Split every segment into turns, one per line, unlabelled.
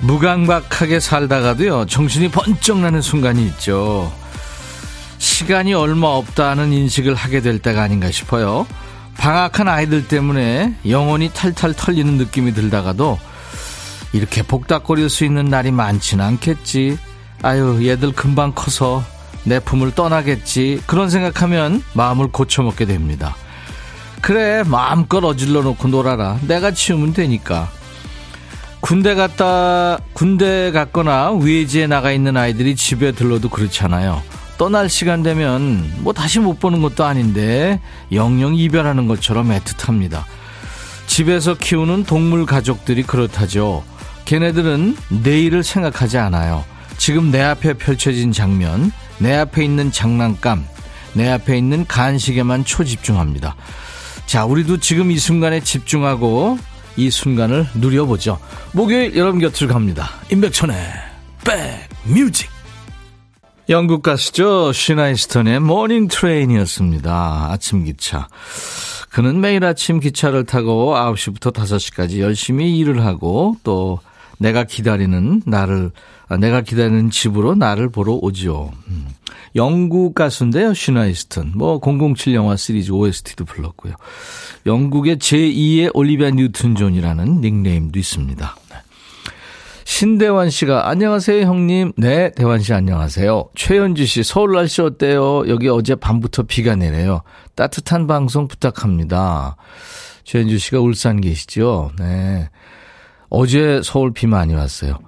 무감각하게 살다가도요, 정신이 번쩍 나는 순간이 있죠. 시간이 얼마 없다는 인식을 하게 될 때가 아닌가 싶어요. 방학한 아이들 때문에 영혼이 탈탈 털리는 느낌이 들다가도 이렇게 복닥거릴 수 있는 날이 많지는 않겠지. 아유, 얘들 금방 커서 내 품을 떠나겠지. 그런 생각하면 마음을 고쳐먹게 됩니다. 그래, 마음껏 어질러 놓고 놀아라. 내가 치우면 되니까. 군대 갔다 군대 갔거나 외지에 나가 있는 아이들이 집에 들러도 그렇잖아요. 떠날 시간 되면 뭐 다시 못 보는 것도 아닌데 영영 이별하는 것처럼 애틋합니다. 집에서 키우는 동물 가족들이 그렇다죠. 걔네들은 내일을 생각하지 않아요. 지금 내 앞에 펼쳐진 장면, 내 앞에 있는 장난감, 내 앞에 있는 간식에만 초집중합니다. 자, 우리도 지금 이 순간에 집중하고 이 순간을 누려보죠. 목요일 여러분 곁을 갑니다. 임백천의 백뮤직. 영국 가수죠. 시나 이스턴의 Morning Train이었습니다. 아침 기차. 그는 매일 아침 기차를 타고 9시부터 5시까지 열심히 일을 하고 또 내가 기다리는 나를 아, 내가 기다리는 집으로 나를 보러 오지요. 음. 영국 가수인데요, 시나 이스턴. 뭐, 007 영화 시리즈 OST도 불렀고요. 영국의 제2의 올리비아 뉴튼 존이라는 닉네임도 있습니다. 네. 신대환 씨가 안녕하세요 형님. 네, 대환 씨 안녕하세요. 최현주 씨 서울 날씨 어때요? 여기 어제 밤부터 비가 내려요. 따뜻한 방송 부탁합니다. 최현주 씨가 울산 계시죠? 네. 어제 서울 비 많이 왔어요.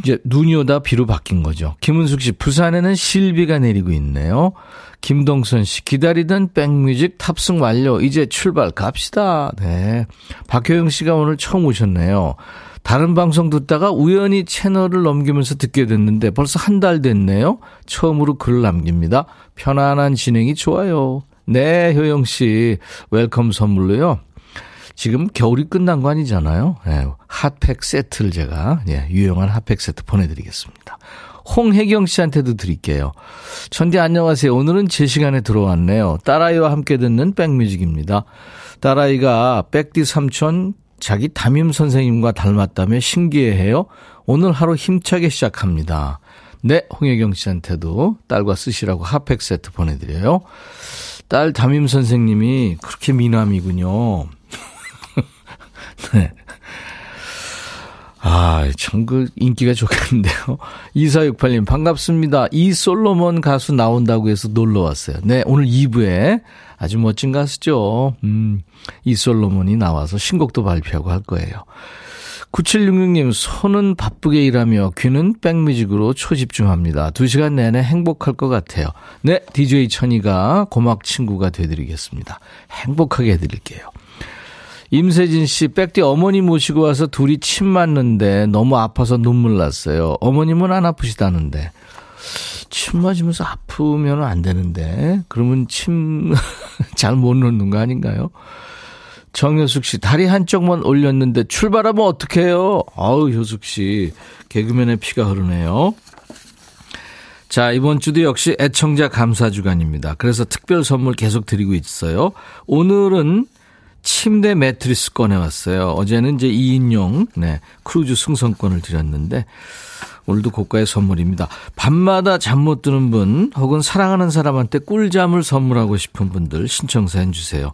이제 눈이 오다 비로 바뀐 거죠. 김은숙 씨, 부산에는 실비가 내리고 있네요. 김동선 씨, 기다리던 백뮤직 탑승 완료. 이제 출발 갑시다. 네. 박효영 씨가 오늘 처음 오셨네요. 다른 방송 듣다가 우연히 채널을 넘기면서 듣게 됐는데 벌써 한 달 됐네요. 처음으로 글을 남깁니다. 편안한 진행이 좋아요. 네, 효영 씨. welcome 선물로요. 지금 겨울이 끝난 거 아니잖아요. 예, 핫팩 세트를 제가 예, 유용한 핫팩 세트 보내드리겠습니다. 홍혜경 씨한테도 드릴게요. 천디 안녕하세요. 오늘은 제 시간에 들어왔네요. 딸아이와 함께 듣는 백뮤직입니다. 딸아이가 백디 삼촌 자기 담임 선생님과 닮았다며 신기해해요. 오늘 하루 힘차게 시작합니다. 네, 홍혜경 씨한테도 딸과 쓰시라고 핫팩 세트 보내드려요. 딸 담임 선생님이 그렇게 미남이군요. 네. 아, 참, 그, 인기가 좋겠는데요. 2468님, 반갑습니다. 이 솔로몬 가수 나온다고 해서 놀러 왔어요. 네, 오늘 2부에 아주 멋진 가수죠. 음, 이 솔로몬이 나와서 신곡도 발표하고 할 거예요. 9766님, 손은 바쁘게 일하며 귀는 백뮤직으로 초집중합니다. 2시간 내내 행복할 것 같아요. 네, DJ 천이가 고막 친구가 되드리겠습니다. 행복하게 해드릴게요. 임세진 씨, 백디 어머니 모시고 와서 둘이 침 맞는데 너무 아파서 눈물 났어요. 어머님은 안 아프시다는데. 침 맞으면서 아프면 안 되는데. 그러면 침 잘 못 놓는 거 아닌가요? 정효숙 씨, 다리 한쪽만 올렸는데 출발하면 어떡해요? 아우, 효숙 씨, 개그맨의 피가 흐르네요. 자, 이번 주도 역시 애청자 감사 주간입니다. 그래서 특별 선물 계속 드리고 있어요. 오늘은 침대 매트리스 꺼내왔어요. 어제는 이제 2인용, 네, 크루즈 승선권을 드렸는데, 오늘도 고가의 선물입니다. 밤마다 잠 못 드는 분, 혹은 사랑하는 사람한테 꿀잠을 선물하고 싶은 분들 신청 사연 주세요.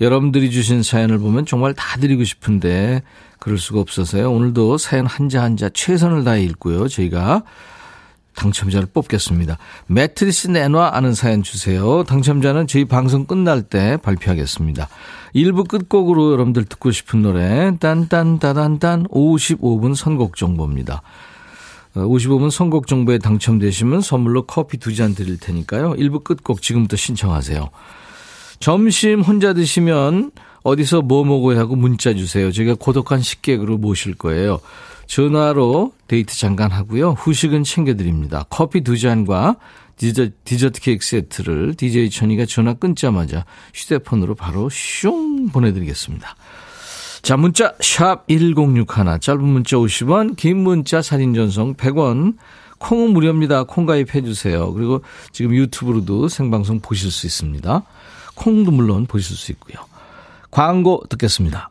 여러분들이 주신 사연을 보면 정말 다 드리고 싶은데, 그럴 수가 없어서요. 오늘도 사연 한자 한자 최선을 다해 읽고요. 저희가 당첨자를 뽑겠습니다. 매트리스 내놔 아는 사연 주세요. 당첨자는 저희 방송 끝날 때 발표하겠습니다. 1부 끝곡으로 여러분들 듣고 싶은 노래 딴딴따단딴 55분 선곡 정보입니다. 55분 어, 선곡 정보에 당첨되시면 선물로 커피 두 잔 드릴 테니까요. 1부 끝곡 지금부터 신청하세요. 점심 혼자 드시면 어디서 뭐 먹어야 하고 문자 주세요. 제가 고독한 식객으로 모실 거예요. 전화로 데이트 잠깐 하고요. 후식은 챙겨드립니다. 커피 두 잔과 디저, 디저트 케이크 세트를 DJ 천이가 전화 끊자마자 휴대폰으로 바로 슝 보내드리겠습니다. 자, 문자 샵 1061, 짧은 문자 50원, 긴 문자 사진 전송 100원, 콩은 무료입니다. 콩 가입해 주세요. 그리고 지금 유튜브로도 생방송 보실 수 있습니다. 콩도 물론 보실 수 있고요. 광고 듣겠습니다.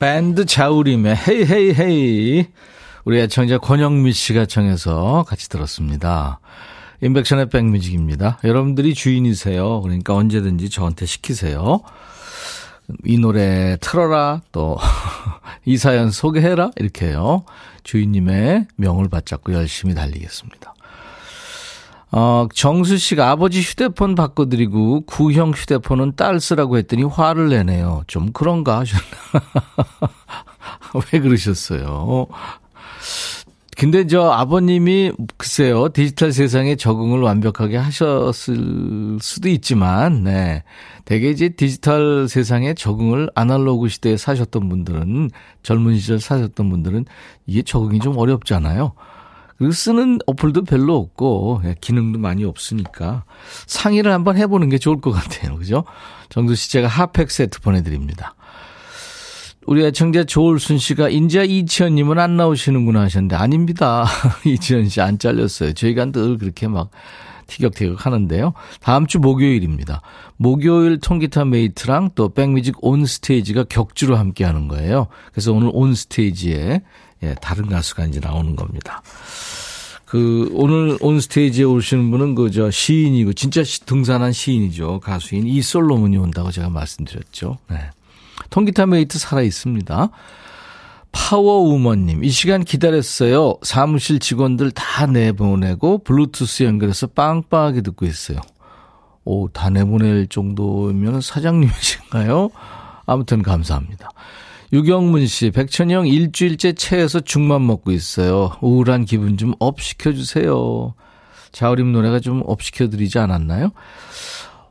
밴드 자우림의 헤이 헤이 헤이 우리 애청자 권영미 씨가 청해서 같이 들었습니다. 인백션의 백뮤직입니다. 여러분들이 주인이세요. 그러니까 언제든지 저한테 시키세요. 이 노래 틀어라 또 이 사연 소개해라 이렇게요. 주인님의 명을 받잡고 열심히 달리겠습니다. 어, 정수 씨가 아버지 휴대폰 바꿔드리고 구형 휴대폰은 딸 쓰라고 했더니 화를 내네요. 좀 그런가 하셨나. 왜 그러셨어요? 근데 저 아버님이 글쎄요 디지털 세상에 적응을 완벽하게 하셨을 수도 있지만 네 대개 이제 디지털 세상에 적응을 아날로그 시대에 사셨던 분들은 젊은 시절 사셨던 분들은 이게 적응이 좀 어렵잖아요. 그리고 쓰는 어플도 별로 없고 예, 기능도 많이 없으니까 상의를 한번 해보는 게 좋을 것 같아요. 그죠? 정두 씨 제가 핫팩 세트 보내드립니다. 우리 애청자 조울순 씨가 인자 이치현 님은 안 나오시는구나 하셨는데 아닙니다. 이치현 씨 안 잘렸어요. 저희가 늘 그렇게 막 티격태격 하는데요. 다음 주 목요일입니다. 목요일 통기타 메이트랑 또 백뮤직 온 스테이지가 격주로 함께 하는 거예요. 그래서 오늘 온 스테이지에 예, 다른 가수가 이제 나오는 겁니다. 그 오늘 온 스테이지에 오시는 분은 그 저 시인이고 진짜 등단한 시인이죠. 가수인 이 솔로몬이 온다고 제가 말씀드렸죠. 네. 통기타 메이트 살아 있습니다. 파워우먼님, 이 시간 기다렸어요. 사무실 직원들 다 내보내고 블루투스 연결해서 빵빵하게 듣고 있어요. 오, 다 내보낼 정도면 사장님이신가요? 아무튼 감사합니다. 유경문 씨, 백천 형 일주일째 체해서 죽만 먹고 있어요. 우울한 기분 좀 up 시켜주세요. 자우림 노래가 좀 up 시켜드리지 않았나요?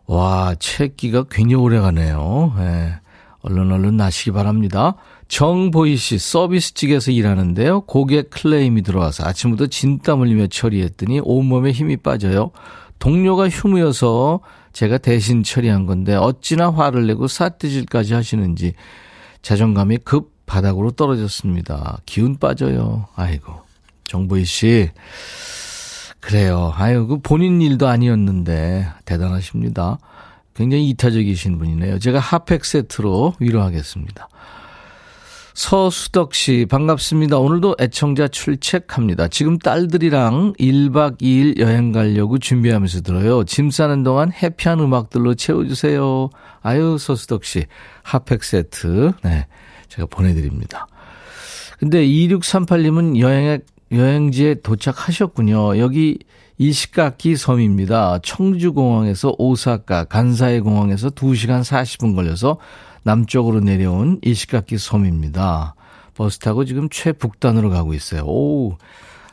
와, 체기가 굉장히 오래 가네요. 예. 얼른 얼른 나시기 바랍니다. 정보희 씨 서비스직에서 일하는데요. 고객 클레임이 들어와서 아침부터 진땀 흘리며 처리했더니 온몸에 힘이 빠져요. 동료가 휴무여서 제가 대신 처리한 건데 어찌나 화를 내고 삿대질까지 하시는지 자존감이 급 바닥으로 떨어졌습니다. 기운 빠져요. 아이고. 정보희 씨. 그래요. 아유, 그 본인 일도 아니었는데 대단하십니다. 굉장히 이타적이신 분이네요. 제가 핫팩 세트로 위로하겠습니다. 서수덕 씨, 반갑습니다. 오늘도 애청자 출첵합니다. 지금 딸들이랑 1박 2일 여행 가려고 준비하면서 들어요. 짐 싸는 동안 해피한 음악들로 채워주세요. 아유, 서수덕 씨, 핫팩 세트, 네, 제가 보내드립니다. 근데 2638님은 여행에, 여행지에 도착하셨군요. 여기 이시카키 섬입니다. 청주공항에서 오사카, 간사이 공항에서 2시간 40분 걸려서 남쪽으로 내려온 이시카키 섬입니다. 버스 타고 지금 최북단으로 가고 있어요. 오,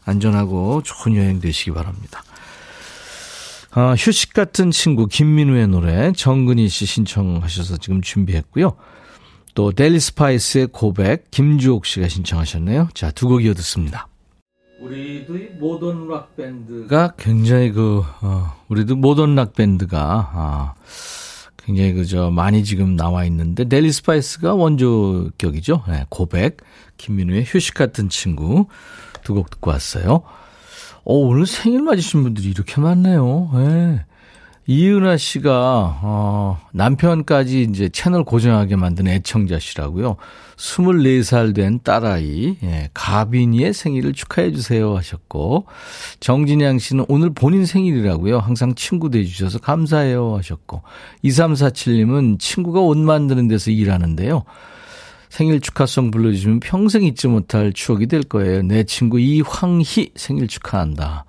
안전하고 좋은 여행 되시기 바랍니다. 아, 휴식 같은 친구 김민우의 노래 정근희 씨 신청하셔서 지금 준비했고요. 또 델리 스파이스의 고백 김주옥 씨가 신청하셨네요. 자, 두 곡 이어 듣습니다. 우리도 모던 락 밴드가 굉장히 그 어, 우리도 모던 락 밴드가 아, 굉장히 그저 많이 지금 나와 있는데 델리 스파이스가 원조격이죠. 네, 고백 김민우의 휴식 같은 친구 두 곡 듣고 왔어요. 어, 오늘 생일 맞으신 분들이 이렇게 많네요. 네. 이은하 씨가 어, 남편까지 이제 채널 고정하게 만든 애청자시라고요. 24살 된 딸아이 예, 가빈이의 생일을 축하해 주세요 하셨고 정진양 씨는 오늘 본인 생일이라고요. 항상 친구 돼 주셔서 감사해요 하셨고 2347님은 친구가 옷 만드는 데서 일하는데요. 생일 축하송 불러주시면 평생 잊지 못할 추억이 될 거예요. 내 친구 이황희 생일 축하한다.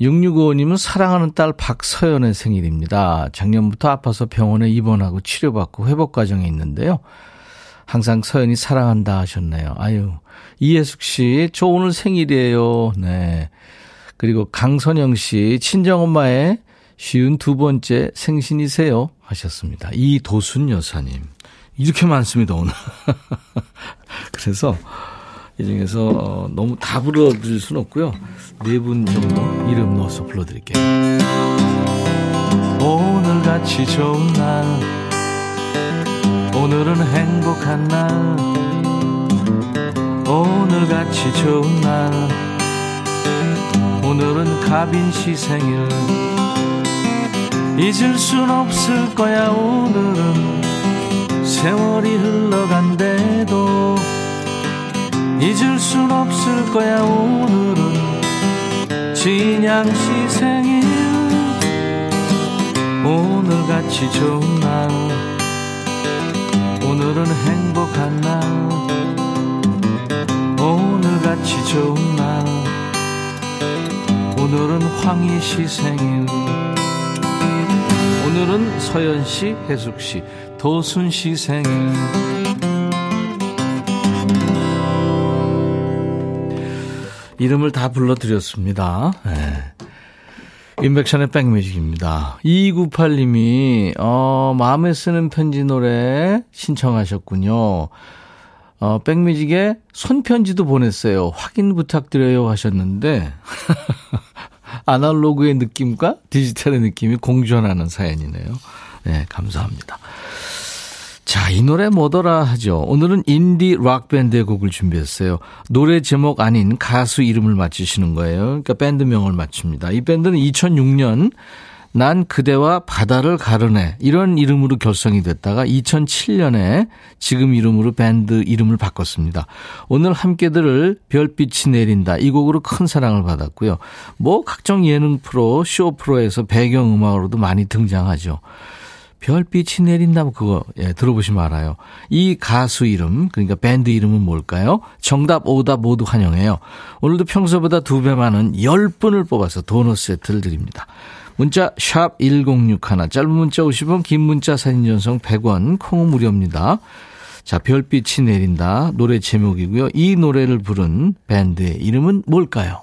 6655님은 사랑하는 딸 박서연의 생일입니다. 작년부터 아파서 병원에 입원하고 치료받고 회복 과정에 있는데요. 항상 서연이 사랑한다 하셨네요. 아유, 이예숙 씨, 저 오늘 생일이에요. 네. 그리고 강선영 씨, 친정엄마의 쉬운 두 번째 생신이세요. 하셨습니다. 이도순 여사님. 이렇게 많습니다, 오늘. 그래서 이 중에서 어, 너무 다 불러드릴 수는 없고요. 네 분 정도 이름 넣어서 불러드릴게요. 오늘같이 좋은 날. 오늘은 행복한 날. 오늘같이 좋은 날. 오늘은 가빈 씨 생일. 잊을 순 없을 거야 오늘은. 세월이 흘러간대도 잊을 순 없을 거야 오늘은. 진양 씨 생일. 오늘같이 좋은 날. 오늘은 행복한 날. 오늘같이 좋은 날. 오늘은 황희 씨 생일. 오늘은 서연씨, 혜숙 씨, 도순 씨 생일 이름을 다 불러드렸습니다. 네. 인백션의 백뮤직입니다. 2298님이, 어, 마음에 쓰는 편지 노래 신청하셨군요. 어, 백뮤직에 손편지도 보냈어요. 확인 부탁드려요 하셨는데, 아날로그의 느낌과 디지털의 느낌이 공존하는 사연이네요. 네, 감사합니다. 자, 이 노래 뭐더라 하죠. 오늘은 인디 락 밴드의 곡을 준비했어요. 노래 제목 아닌 가수 이름을 맞추시는 거예요. 그러니까 밴드명을 맞춥니다. 이 밴드는 2006년 난 그대와 바다를 가르네 이런 이름으로 결성이 됐다가 2007년에 지금 이름으로 밴드 이름을 바꿨습니다. 오늘 함께 들을 별빛이 내린다 이 곡으로 큰 사랑을 받았고요. 뭐 각종 예능 프로, 쇼 프로에서 배경 음악으로도 많이 등장하죠. 별빛이 내린다 뭐 그거 예, 들어보시면 알아요. 이 가수 이름 그러니까 밴드 이름은 뭘까요? 정답 오답 모두 환영해요. 오늘도 평소보다 두 배 많은 10분을 뽑아서 도넛 세트를 드립니다. 문자 샵 1061, 짧은 문자 50원, 긴 문자 사진 전송 100원, 콩은 무료입니다. 자, 별빛이 내린다 노래 제목이고요. 이 노래를 부른 밴드의 이름은 뭘까요?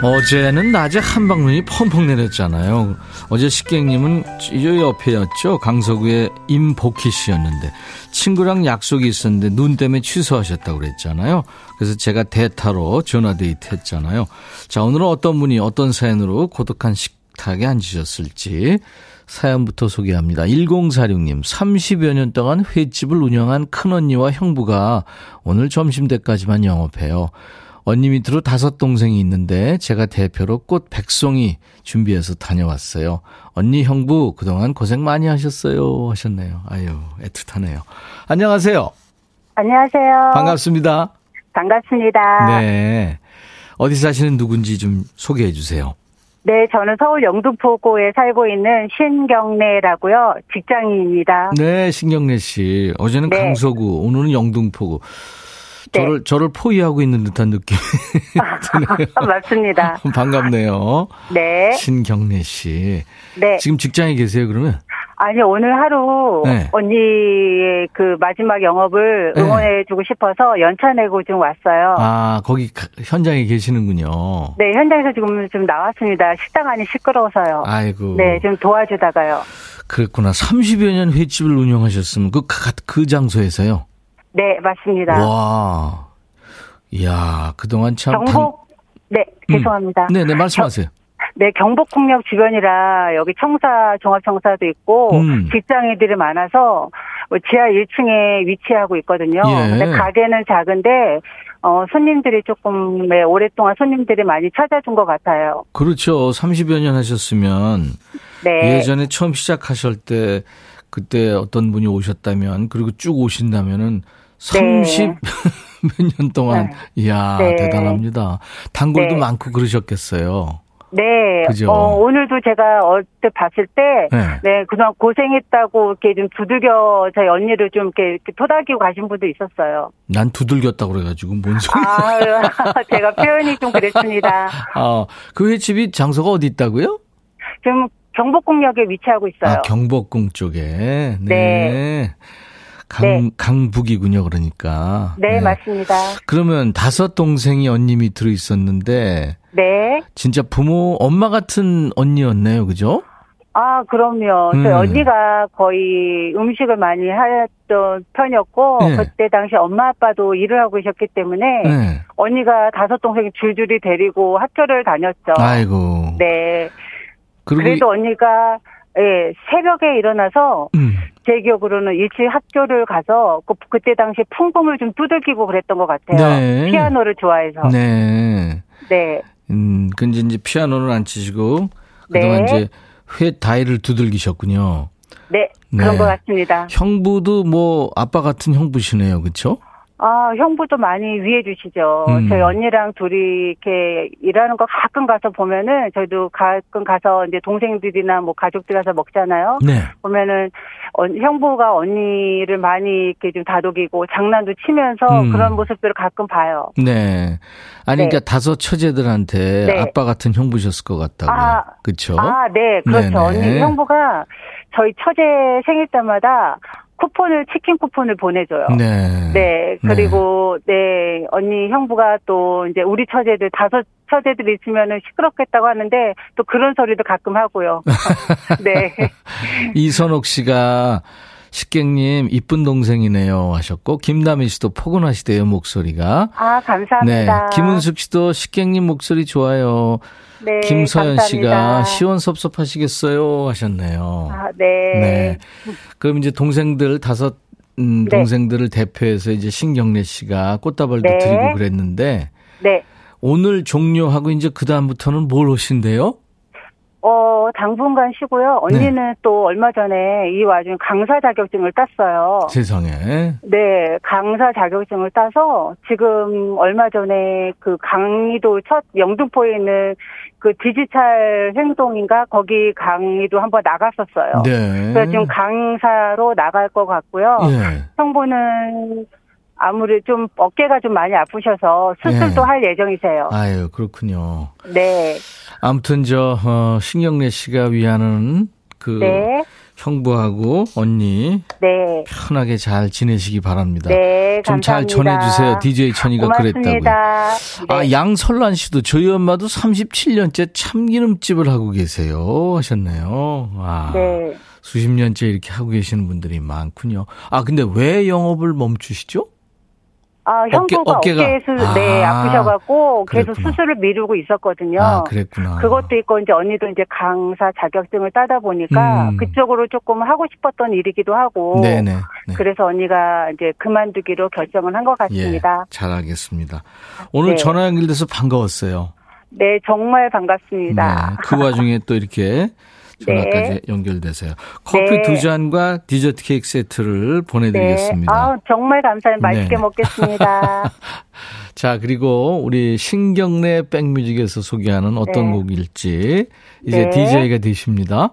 어제는 낮에 한방눈이 펑펑 내렸잖아요. 어제 식객님은 이 옆에였죠. 강서구의 임복희 씨였는데 친구랑 약속이 있었는데 눈 때문에 취소하셨다고 그랬잖아요. 그래서 제가 대타로 전화데이트 했잖아요. 자, 오늘은 어떤 분이 어떤 사연으로 고독한 식탁에 앉으셨을지 사연부터 소개합니다. 1046님, 30여 년 동안 횟집을 운영한 큰언니와 형부가 오늘 점심 때까지만 영업해요. 언니 밑으로 다섯 동생이 있는데 제가 대표로 꽃 백송이 준비해서 다녀왔어요. 언니 형부 그동안 고생 많이 하셨어요 하셨네요. 아유 애틋하네요. 안녕하세요.
안녕하세요.
반갑습니다.
반갑습니다.
네. 어디 사시는 누군지 좀 소개해 주세요.
네, 저는 서울 영등포구에 살고 있는 신경래라고요. 직장인입니다.
네, 신경래 씨. 어제는 네. 강서구, 오늘은 영등포구. 네. 저를 저를 포위하고 있는 듯한 느낌이 드네요.
맞습니다.
반갑네요.
네.
신경래 씨.
네.
지금 직장에 계세요, 그러면?
아니 오늘 하루 네. 언니의 그 마지막 영업을 네. 응원해주고 싶어서 연차 내고 좀 왔어요.
아 거기 현장에 계시는군요.
네 현장에서 지금 좀 나왔습니다. 식당 안이 시끄러워서요.
아이고.
네좀 도와주다가요.
그랬구나. 30여 년 횟집을 운영하셨으면 그, 그, 그 장소에서요?
네, 맞습니다.
와. 이야, 그동안 참.
경복, 단... 네, 죄송합니다.
음. 네네, 말씀하세요.
네, 경복궁역 주변이라 여기 청사, 종합청사도 있고, 음. 직장인들이 많아서 뭐 지하 1층에 위치하고 있거든요. 예. 근데 가게는 작은데, 어, 손님들이 조금, 네, 오랫동안 손님들이 많이 찾아준 것 같아요.
그렇죠. 30여 년 하셨으면. 네. 예전에 처음 시작하실 때, 그때 어떤 분이 오셨다면, 그리고 쭉 오신다면은, 30 몇년 동안, 네. 이야, 네. 대단합니다. 단골도 네. 많고 그러셨겠어요.
네. 그죠? 어, 오늘도 제가 어때 봤을 때, 네. 네, 그동안 고생했다고 이렇게 좀 두들겨 저희 언니를 좀 이렇게, 이렇게 토닥이고 가신 분도 있었어요.
난 두들겼다고 그래가지고 뭔 소리? 아,
제가 표현이 좀 그랬습니다.
아, 그 횟집이 장소가 어디 있다고요?
지금 경복궁역에 위치하고 있어요.
아, 경복궁 쪽에. 네. 네. 강, 네. 강북이군요, 그러니까.
네, 네, 맞습니다.
그러면 다섯 동생이 언님이 들어 있었는데.
네.
진짜 부모, 엄마 같은 언니였네요, 그죠?
아, 그럼요. 음. 저희 언니가 거의 음식을 많이 했던 편이었고, 네. 그때 당시 엄마 아빠도 일을 하고 계셨기 때문에, 네. 언니가 다섯 동생이 줄줄이 데리고 학교를 다녔죠.
아이고.
네. 그래도 언니가 예, 새벽에 일어나서 음. 제 기억으로는 일찍 학교를 가서 그, 그때 당시에 풍금을 좀 두들기고 그랬던 것 같아요. 네. 피아노를 좋아해서.
네.
네.
음, 근데 이제 피아노를 안 치시고 그동안 네. 이제 회 다이를 두들기셨군요.
네, 그런 네. 것 같습니다.
형부도 뭐 아빠 같은 형부시네요, 그렇죠?
아, 형부도 많이 위해 주시죠. 음. 저희 언니랑 둘이 이렇게 일하는 거 가끔 가서 보면은 저희도 가끔 가서 이제 동생들이나 뭐 가족들 가서 먹잖아요. 네. 보면은 어, 형부가 언니를 많이 이렇게 좀 다독이고 장난도 치면서 음. 그런 모습들을 가끔 봐요.
네. 아니 네. 그러니까 다섯 처제들한테 네. 아빠 같은 형부셨을 것 같다고요. 아, 그렇죠?
아, 네. 그렇죠. 네네. 언니 형부가 저희 처제 생일 때마다 쿠폰을 치킨 쿠폰을 보내줘요. 네. 네. 그리고 네. 네. 언니 형부가 또 이제 우리 처제들 다섯 처제들 있으면은 시끄럽겠다고 하는데 또 그런 소리도 가끔 하고요. 네.
이선옥 씨가 식객님 이쁜 동생이네요 하셨고 김남희 씨도 포근하시대요 목소리가.
아 감사합니다.
네. 김은숙 씨도 식객님 목소리 좋아요. 네, 김서연 감사합니다. 씨가 시원섭섭하시겠어요 하셨네요.
아, 네. 네.
그럼 이제 동생들 다섯 음, 네. 동생들을 대표해서 이제 신경래 씨가 꽃다발도 네. 드리고 그랬는데
네.
오늘 종료하고 이제 그 다음부터는 뭘 하신대요?
어, 당분간 쉬고요. 언니는 네. 또 얼마 전에 이 와중에 강사 자격증을 땄어요.
세상에.
네, 강사 자격증을 따서 지금 얼마 전에 그 강의도 첫 영등포에 있는 그 디지털 행동인가 거기 강의도 한번 나갔었어요. 네. 그래서 지금 강사로 나갈 것 같고요. 네. 성부는 아무래도 좀 어깨가 좀 많이 아프셔서 수술도 네. 할 예정이세요.
아유 그렇군요.
네.
아무튼 저 어, 신경래 씨가 위하는 그 네. 형부하고 언니 네. 편하게 잘 지내시기 바랍니다.
네,
좀잘 전해주세요. DJ 천이가 그랬다고요. 네. 아 양설란 씨도 저희 엄마도 37년째 참기름집을 하고 계세요 하셨네요. 와. 네. 수십 년째 이렇게 하고 계시는 분들이 많군요. 아 근데 왜 영업을 멈추시죠?
아, 형부가 어깨, 어깨 수, 아, 네, 아프셔갖고 계속 수술을 미루고 있었거든요.
아, 그랬구나.
그것도 있고, 이제 언니도 이제 강사 자격증을 따다 보니까 음. 그쪽으로 조금 하고 싶었던 일이기도 하고. 네네. 네. 그래서 언니가 이제 그만두기로 결정을 한 것 같습니다.
예, 잘 알겠습니다. 오늘 네. 전화 연결돼서 반가웠어요.
네, 정말 반갑습니다.
네, 그 와중에 또 이렇게 전화까지 네. 연결되세요. 커피 네. 두 잔과 디저트 케이크 세트를 보내드리겠습니다. 네.
아, 정말 감사합니다. 맛있게 네. 먹겠습니다.
자, 그리고 우리 신경래 백뮤직에서 소개하는 어떤 네. 곡일지 이제 DJ가 되십니다.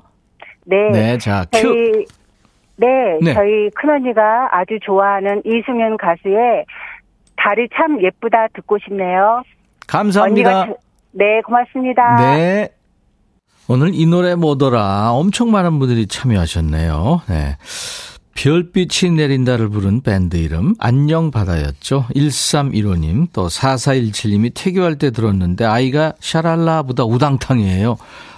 네.
네, 자,
저희, 큐. 네, 네, 저희 큰언니가 아주 좋아하는 이승윤 가수의 달이 참 예쁘다 듣고 싶네요.
감사합니다.
네, 고맙습니다.
네. 오늘 이 노래 뭐더라 엄청 많은 분들이 참여하셨네요. 네. 별빛이 내린다를 부른 밴드 이름 안녕바다였죠. 1315님 또 4417님이 태교할 때 들었는데 아이가 샤랄라보다 우당탕이에요.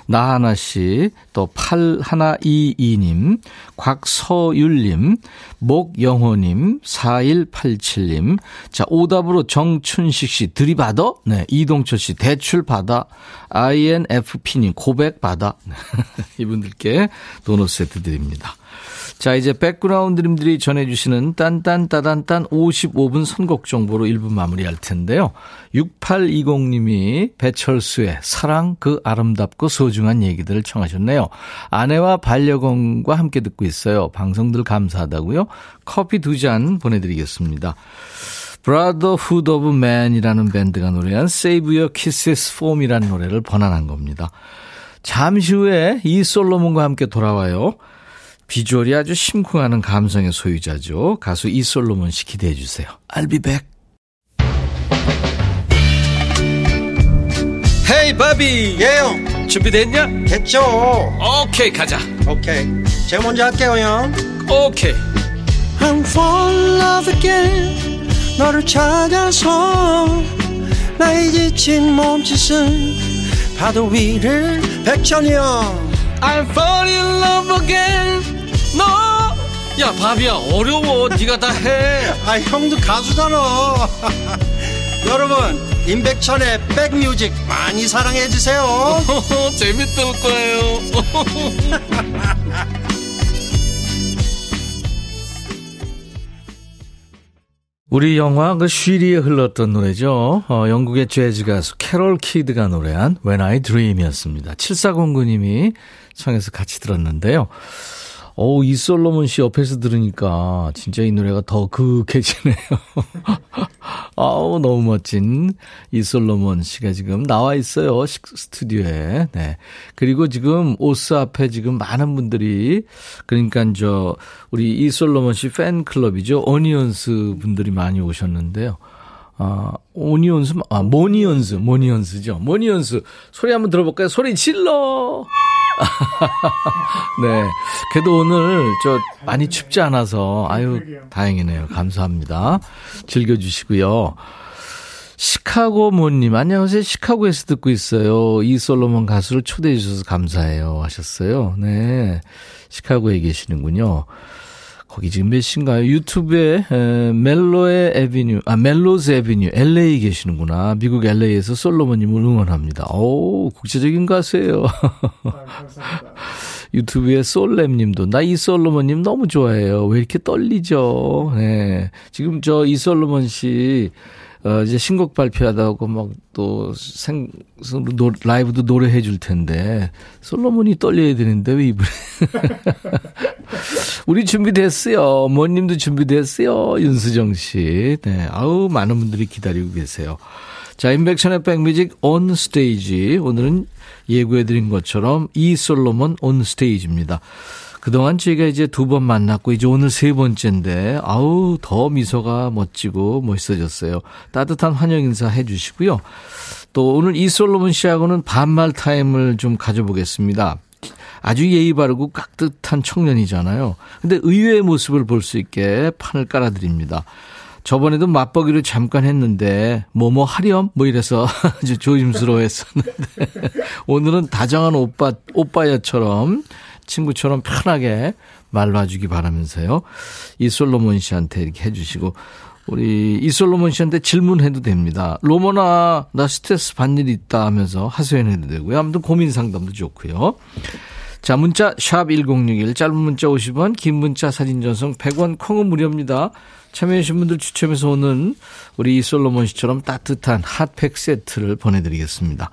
나하나 씨, 또 8122님, 곽서율님, 목영호님, 4187님. 자, 오답으로 정춘식 씨, 들이받아? 네, 이동철 씨, 대출 받아. INFP님, 고백 받아. 이분들께 도넛 세트 드립니다. 자, 이제 백그라운드님들이 전해주시는 딴딴따단딴 55분 선곡 정보로 1부 마무리할 텐데요. 6820님이 배철수의 사랑 그 아름답고 소중한 얘기들을 청하셨네요. 아내와 반려견과 함께 듣고 있어요. 방송들 감사하다고요. 커피 두 잔 보내드리겠습니다. Brotherhood of Man이라는 밴드가 노래한 Save Your Kisses For Me이라는 노래를 번안한 겁니다. 잠시 후에 이 솔로몬과 함께 돌아와요. 비주얼이 아주 심쿵하는 감성의 소유자죠. 가수 이솔로몬 씨 기대해 주세요. I'll be back. 헤이 바비.
예영.
준비됐냐?
됐죠.
오케이 가자.
오케이. 제가 먼저 할게요 형.
오케이.
I'm fall in love again. 너를 찾아서 나의 지친 몸짓은 파도 위를 백천이 형
I'm fall in love again 너! 야 바비야 어려워 네가 다 해
아 형도 가수잖아 여러분 임백천의 백뮤직 많이 사랑해 주세요
재밌을 거예요 우리 영화 그 쉬리에 흘렀던 노래죠. 어, 영국의 재즈 가수 캐롤 키드가 노래한 When I Dream이었습니다. 7409님이 청해서 같이 들었는데요. 오, 이솔로몬 씨 옆에서 들으니까 진짜 이 노래가 더 그윽해지네요. 아우, 너무 멋진 이솔로몬 씨가 지금 나와 있어요. 스튜디오에. 네. 그리고 지금 오스 앞에 지금 많은 분들이 그러니까 저 우리 이솔로몬 씨 팬클럽이죠. 오니언스 분들이 많이 오셨는데요. 아, 오니언스, 아, 모니언스, 모니언스죠. 모니언스. 소리 한번 들어볼까요? 소리 질러! 네. 그래도 오늘 저 많이 춥지 않아서 아유 다행이네요. 감사합니다. 즐겨주시고요. 시카고 모님 안녕하세요. 시카고에서 듣고 있어요. 이 솔로몬 가수를 초대해 주셔서 감사해요. 하셨어요. 네. 시카고에 계시는군요. 거기 지금 몇 시인가요? 유튜브에 에, 멜로의 Avenue, 아 Melrose Avenue, LA 계시는구나. 미국 LA에서 솔로몬님을 응원합니다. 오 국제적인 가수예요. 아, 유튜브에 솔렘님도 나 이 솔로몬님 너무 좋아해요. 왜 이렇게 떨리죠? 네, 지금 저 이솔로몬 씨 어, 이제 신곡 발표하다고 막 또 생, 노, 라이브도 노래해 줄 텐데, 솔로몬이 떨려야 되는데, 왜 이분이. 우리 준비됐어요. 모님도 준비됐어요. 윤수정 씨. 네. 아우, 많은 분들이 기다리고 계세요. 자, 임백천의 백뮤직 온 스테이지. 오늘은 예고해드린 것처럼 이 솔로몬 온 스테이지입니다. 그동안 저희가 이제 두 번 만났고 이제 오늘 세 번째인데 아우 더 미소가 멋지고 멋있어졌어요. 따뜻한 환영 인사 해주시고요. 또 오늘 이솔로몬 씨하고는 반말 타임을 좀 가져보겠습니다. 아주 예의 바르고 깍듯한 청년이잖아요. 근데 의외의 모습을 볼 수 있게 판을 깔아드립니다. 저번에도 맛보기로 잠깐 했는데 뭐뭐 뭐 하렴 뭐 이래서 아주 조심스러워했었는데 오늘은 다정한 오빠 오빠야처럼 친구처럼 편하게 말 놔주기 바라면서요. 이솔로몬 씨한테 이렇게 해주시고 우리 이솔로몬 씨한테 질문해도 됩니다. 로모나 나 스트레스 받는 일 있다 하면서 하소연해도 되고요. 아무튼 고민 상담도 좋고요. 자 문자 샵 1061 짧은 문자 50원 긴 문자 사진 전송 100원 콩은 무료입니다. 참여해주신 분들 추첨해서 오는 우리 이솔로몬 씨처럼 따뜻한 핫팩 세트를 보내드리겠습니다.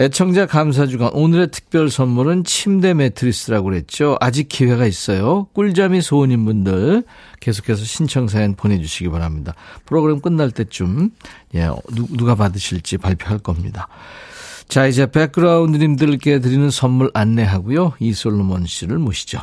애청자 감사주간 오늘의 특별 선물은 침대 매트리스라고 그랬죠. 아직 기회가 있어요. 꿀잠이 소원인 분들 계속해서 신청 사연 보내주시기 바랍니다. 프로그램 끝날 때쯤 예, 누가 받으실지 발표할 겁니다. 자 이제 백그라운드님들께 드리는 선물 안내하고요. 이솔로몬 씨를 모시죠.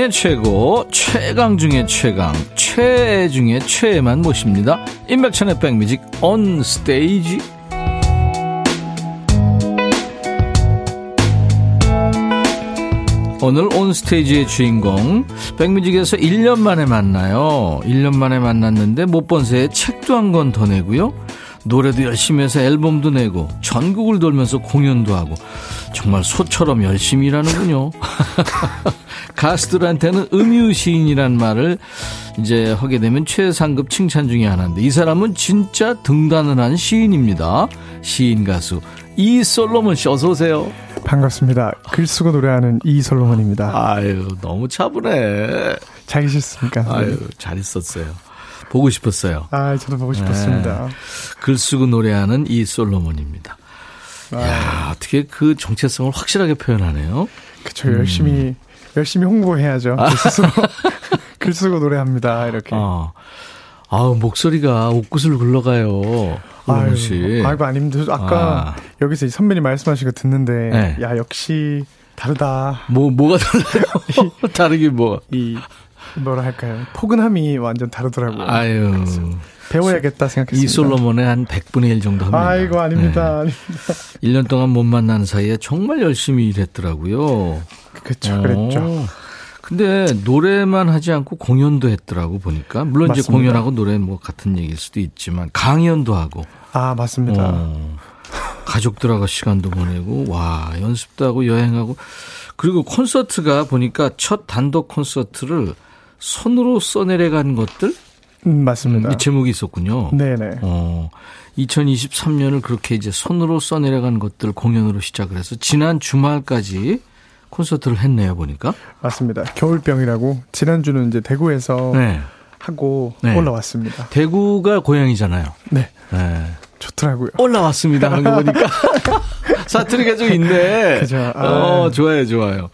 중에 최고, 최강 중에 최강, 최애 중에 최애만 모십니다. 임백천의 백뮤직 온 스테이지. 오늘 온 스테이지의 주인공 백뮤직에서 1년 만에 만나요. 1년 만에 만났는데 못 본 새에 책도 한 권 더 내고요. 노래도 열심히 해서 앨범도 내고 전국을 돌면서 공연도 하고 정말 소처럼 열심히 일하는군요. 가수들한테는 음유시인이란 말을 이제 하게 되면 최상급 칭찬 중에 하나인데 이 사람은 진짜 등단을 한 시인입니다. 시인 가수 이솔로몬 씨 어서 오세요.
반갑습니다. 글 쓰고 노래하는 이솔로몬입니다.
아유 너무 차분해.
잘 계셨습니까?
아유 잘 있었어요. 보고 싶었어요.
아 저도 보고 싶었습니다. 네.
글 쓰고 노래하는 이 솔로몬입니다. 아. 야 어떻게 그 정체성을 확실하게 표현하네요.
그쵸 열심히 음. 열심히 홍보해야죠. 아. 글 쓰고 노래합니다. 이렇게. 어.
아우 목소리가 옷구슬 굴러가요. 아유, 씨.
아이고 아닙니다. 아까 아. 여기서 선배님 말씀하신 거 듣는데 네. 야 역시 다르다.
뭐 뭐가 달라요? 다르긴 뭐.
이 뭐라 할까요? 포근함이 완전 다르더라고요.
아유.
배워야겠다 생각했습니다.
이 솔로몬의 한 100분의 1 정도 합니다.
아이고, 아닙니다. 네. 아닙니다.
1년 동안 못 만난 사이에 정말 열심히 일했더라고요.
그렇죠. 그랬죠.
근데 노래만 하지 않고 공연도 했더라고 보니까. 물론 맞습니다. 이제 공연하고 노래 뭐 같은 얘기일 수도 있지만 강연도 하고.
아, 맞습니다. 어,
가족들하고 시간도 보내고 와, 연습도 하고 여행하고 그리고 콘서트가 보니까 첫 단독 콘서트를 손으로 써내려간 것들
음, 맞습니다.
이 제목이 있었군요.
네네.
어, 2023년을 그렇게 이제 손으로 써내려간 것들 공연으로 시작을 해서 지난 주말까지 콘서트를 했네요, 보니까.
맞습니다. 겨울병이라고 지난주는 이제 대구에서 네. 하고 네. 올라왔습니다.
대구가 고향이잖아요.
네. 네. 좋더라고요.
올라왔습니다. 한거 보니까. 사투리가 좀 있네.
그죠. 아.
어, 좋아요, 좋아요.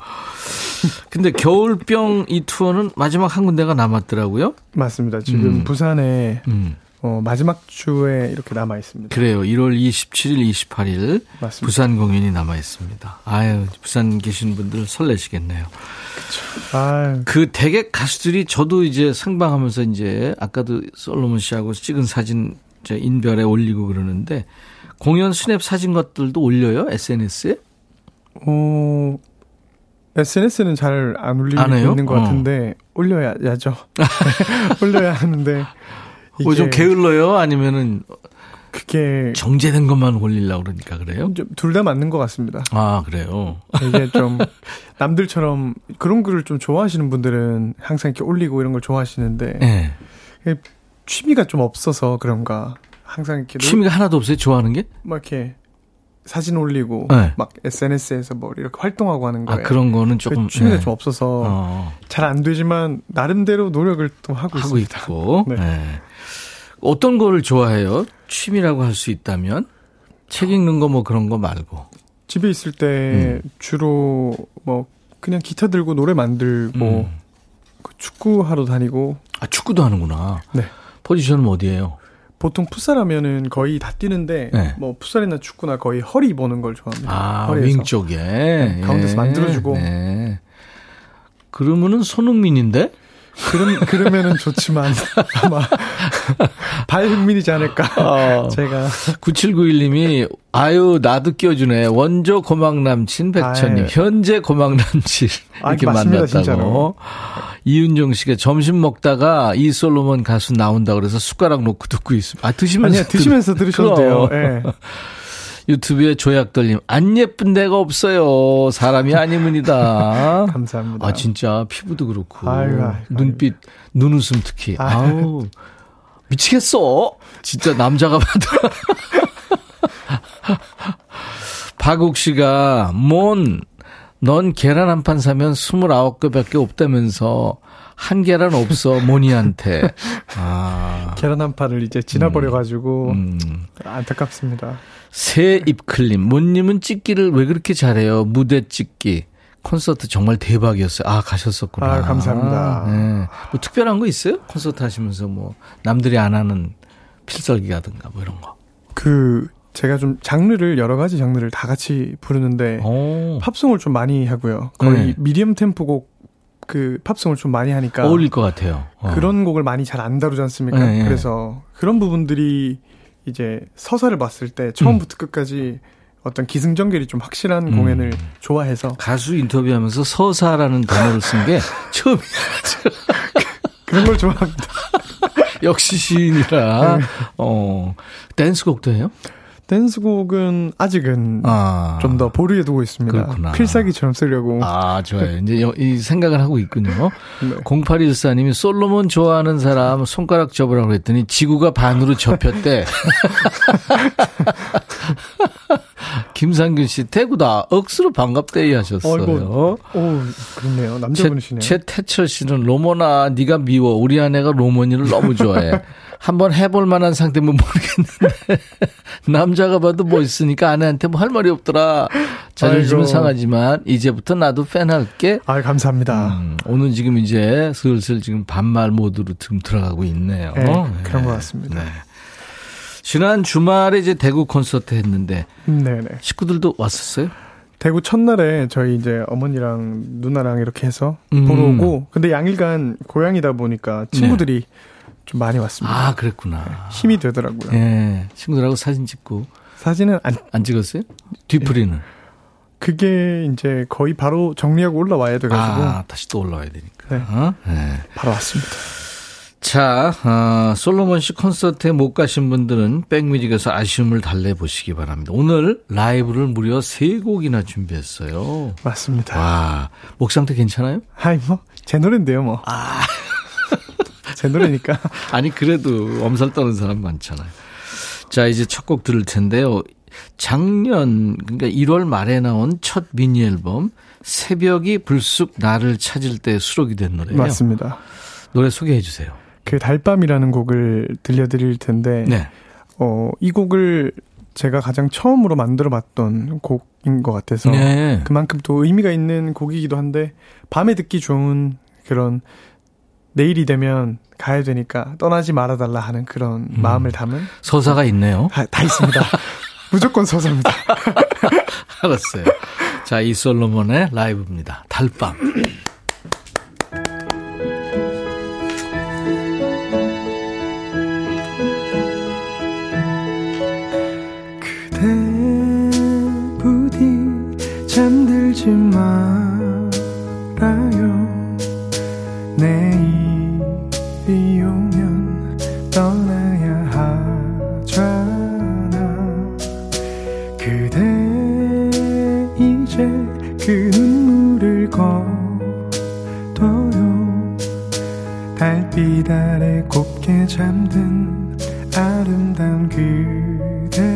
근데 겨울병 이 투어는 마지막 한 군데가 남았더라고요.
맞습니다. 지금 음. 부산에 음. 어, 마지막 주에 이렇게 남아 있습니다.
그래요. 1월 27일, 28일 맞습니다. 부산 공연이 남아 있습니다. 아유, 부산 계신 분들 설레시겠네요. 그 대객 가수들이 저도 이제 상방하면서 이제 아까도 솔로몬 씨하고 찍은 사진 제 인별에 올리고 그러는데 공연 스냅 사진 것들도 올려요? SNS에?
어, SNS는 잘 안 올리고 안 있는 것 어. 같은데 올려야죠. 올려야 하는데
뭐좀 게을러요? 아니면은
그게
정제된 것만 올리려고 그러니까 그래요?
둘 다 맞는 것 같습니다.
아 그래요?
이게 좀 남들처럼 그런 글을 좀 좋아하시는 분들은 항상 이렇게 올리고 이런 걸 좋아하시는데 네. 취미가 좀 없어서 그런가 항상 이렇게
취미가 하나도 없어요? 좋아하는 게?
뭐 이렇게 사진 올리고 네. 막 SNS에서 뭐 이렇게 활동하고 하는 거예요.
아, 그런 거는 조금
취미가 네. 좀 없어서 어. 잘안 되지만 나름대로 노력을 또 하고,
하고
있습니다.
있고. 네. 네. 어떤 거를 좋아해요? 취미라고 할 수 있다면 책 읽는 거 뭐 그런 거 말고
집에 있을 때 음. 주로 뭐 그냥 기타 들고 노래 만들고 음. 그 축구 하러 다니고
아 축구도 하는구나.
네.
포지션은 어디예요?
보통 풋살하면은 거의 다 뛰는데 네. 뭐 풋살이나 축구나 거의 허리 보는 걸 좋아합니다.
아, 윙 쪽에
네, 가운데서 예. 만들어주고.
네. 그러면은 손흥민인데?
그럼, 그러면은 좋지만, 아마, 발흥민이지 않을까. 어, 제가.
9791님이, 아유, 나도 끼워주네. 원조 고막 남친 백천님. 현재 고막 남친. 이렇게 아, 만났다고. 진짜로. 이윤정 씨가 점심 먹다가 이 솔로몬 가수 나온다 그래서 숟가락 놓고 듣고 있습니다. 아, 드시면서.
아니요, 드시면서 들 으셔도 돼요. 네.
유튜브에 조약돌림 안 예쁜 데가 없어요. 사람이 아니문이다.
감사합니다.
아 진짜 피부도 그렇고 아유, 아유, 눈빛 눈웃음 특히 아우, 아우 미치겠어. 진짜 남자가 봐도. 박욱 씨가 뭔 넌 계란 한 판 사면 29개밖에 없다면서 한 계란 없어 모니한테.
아. 계란 한 판을 이제 지나버려 가지고 음. 음. 안타깝습니다.
새 입클림 모님은 찍기를 왜 그렇게 잘해요? 무대 찍기. 콘서트 정말 대박이었어요. 아, 가셨었구나.
아, 감사합니다. 아, 네.
뭐 특별한 거 있어요? 콘서트 하시면서 뭐 남들이 안 하는 필살기라든가 뭐 이런 거.
그 제가 좀 장르를 여러 가지 장르를 다 같이 부르는데 오. 팝송을 좀 많이 하고요. 거의 네. 미디엄 템포곡 그 팝송을 좀 많이 하니까
어울릴 것 같아요.
어. 그런 곡을 많이 잘 안 다루지 않습니까? 네, 네. 그래서 그런 부분들이 이제 서사를 봤을 때 처음부터 음. 끝까지 어떤 기승전결이 좀 확실한 음. 공연을 좋아해서
가수 인터뷰하면서 서사라는 단어를 쓴 게 처음이야.
그런 걸 좋아합니다.
역시 시인이라. 네. 어 댄스곡도 해요?
댄스곡은 아직은 아, 좀더 보류해 두고 있습니다. 그렇구나. 필살기처럼 쓰려고.
아, 좋아요. 이제 이 생각을 하고 있군요. 네. 0814님이 솔로몬 좋아하는 사람 손가락 접으라고 했더니 지구가 반으로 접혔대. 김상균 씨, 태구다. 억수로 반갑대이 하셨어요. 어이구,
오, 그렇네요. 남자분이시네요.
최 태철 씨는 로모나 네가 미워. 우리 아내가 로모니를 너무 좋아해. 한번 해볼 만한 상태면 모르겠는데 남자가 봐도 멋있으니까 아내한테 뭐 할 말이 없더라. 자존심은 상하지만 이제부터 나도 팬 할게.
아 감사합니다.
음, 오늘 지금 이제 슬슬 지금 반말 모드로 지금 들어가고 있네요.
네, 네. 그런 것 같습니다. 네.
지난 주말에 이제 대구 콘서트 했는데 네네. 식구들도 왔었어요?
대구 첫날에 저희 이제 어머니랑 누나랑 이렇게 해서 음. 보러 오고 근데 양일간 고향이다 보니까 친구들이 네. 좀 많이 왔습니다.
아, 그랬구나. 네,
힘이 되더라고요.
예. 친구들하고 사진 찍고.
사진은 안,
안 찍었어요? 뒤풀이는? 예.
그게 이제 거의 바로 정리하고 올라와야 돼가지고.
아, 다시 또 올라와야 되니까. 네. 어?
네. 바로 왔습니다.
자, 어, 솔로몬 씨 콘서트에 못 가신 분들은 백뮤직에서 아쉬움을 달래보시기 바랍니다. 오늘 라이브를 무려 세 곡이나 준비했어요.
맞습니다.
와, 목 상태 괜찮아요?
아이, 뭐, 제 노래인데요, 뭐. 아. 제 노래니까.
아니, 그래도 엄살 떠는 사람 많잖아요. 자, 이제 첫 곡 들을 텐데요. 작년, 그러니까 1월 말에 나온 첫 미니 앨범, 새벽이 불쑥 나를 찾을 때 수록이 된 노래예요.
맞습니다.
노래 소개해 주세요.
그 달밤이라는 곡을 들려드릴 텐데, 네. 어, 이 곡을 제가 가장 처음으로 만들어 봤던 곡인 것 같아서, 네. 그만큼 또 의미가 있는 곡이기도 한데, 밤에 듣기 좋은 그런 내일이 되면 가야 되니까 떠나지 말아달라 하는 그런 음. 마음을 담은
서사가 있네요.
다, 다 있습니다. 무조건 서사입니다.
알았어요. 자, 이 솔로몬의 라이브입니다. 달밤.
빛 아래 곱게 잠든 아름다운 그대여.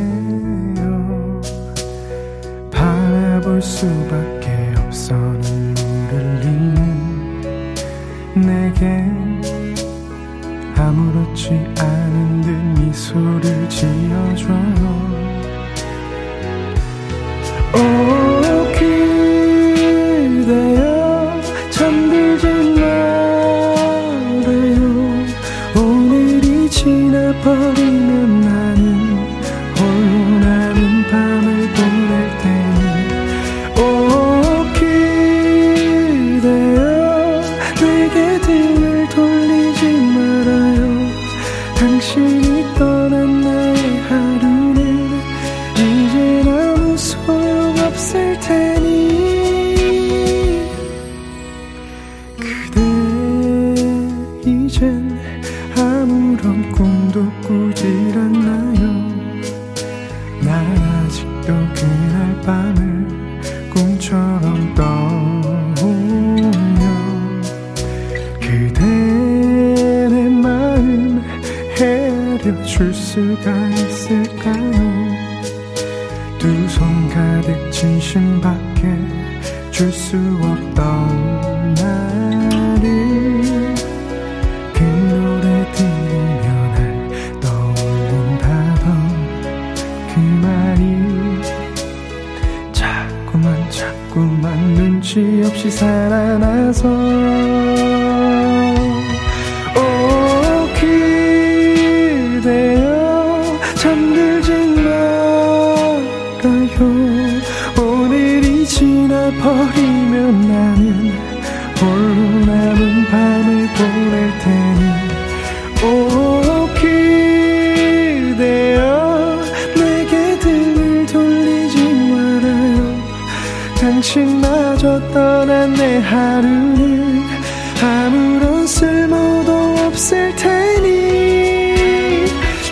바라볼 수밖에 없어 눈물을 흘리는 내게. 아무렇지 않은 듯 미소를 지어줘요 당신마저 떠난 내 하루는 아무런 쓸모도 없을 테니.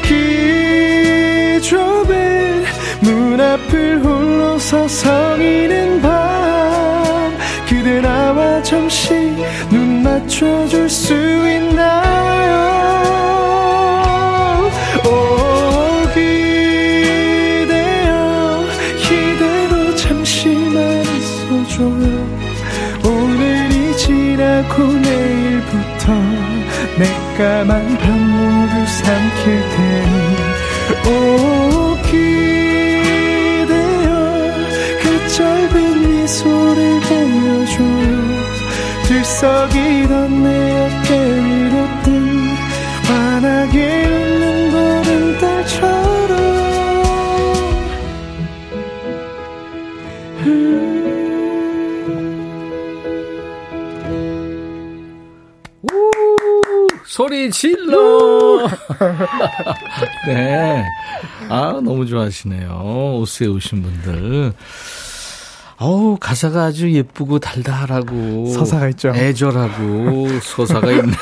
그 좁은 문 앞을 홀로 서 성이는 밤. 그대 나와 잠시 눈 맞춰줄 수 있나 까만 밤 모두 삼킬 테니 오 그대여 그 짧은 미소를 보여줘요 들썩이던 내
소리 질러! 네. 아, 너무 좋아하시네요. 옷에 오신 분들. 어우, 가사가 아주 예쁘고 달달하고.
서사가 있죠.
애절하고, 서사가 있네.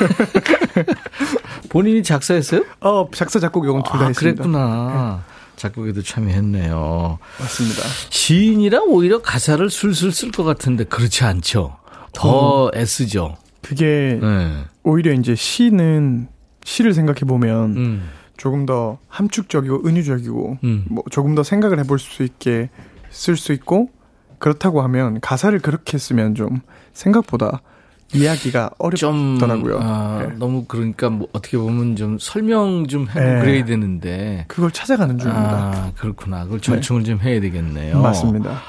본인이 작사했어요?
어, 작사, 작곡 요건 둘다
아,
했습니다.
그랬구나. 작곡에도 참여했네요.
맞습니다.
시인이라 오히려 가사를 술술 쓸 것 같은데 그렇지 않죠. 더
어.
애쓰죠.
그게
네.
오히려 이제 시는 시를 생각해 보면
음.
조금 더 함축적이고 은유적이고
음.
뭐 조금 더 생각을 해볼 수 있게 쓸 수 있고 그렇다고 하면 가사를 그렇게 쓰면 좀 생각보다 이야기가
좀
어렵더라고요.
아,
네.
너무 그러니까 뭐 어떻게 보면 좀 설명 좀 해,
네.
그래야 되는데.
그걸 찾아가는 중입니다.
아, 그렇구나. 그걸 절충을 좀 해야 되겠네요.
맞습니다.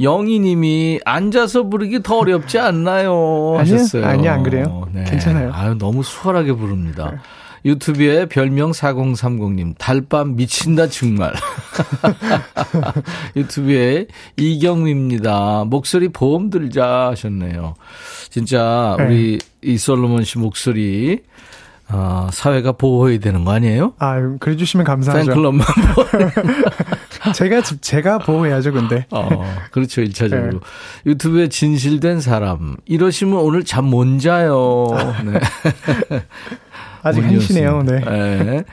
영희님이 앉아서 부르기 더 어렵지
않나요?
하셨어요.
아니요, 안 그래요. 괜찮아요.
아유, 너무 수월하게 부릅니다.
네.
유튜브에 별명 4030님, 달밤 미친다, 정말. 유튜브에 이경미입니다. 목소리 보험 들자 하셨네요. 진짜,
네.
우리 이솔로몬 씨 목소리, 어, 사회가 보호해야 되는 거 아니에요?
아, 그래 주시면 감사하죠.
팬클럽만.
제가 제가 보호해야죠, 근데.
어, 그렇죠. 1차적으로.
네.
유튜브에 진실된 사람. 이러시면 오늘 잠 못 자요. 네.
아직 한시네요. 네.
네.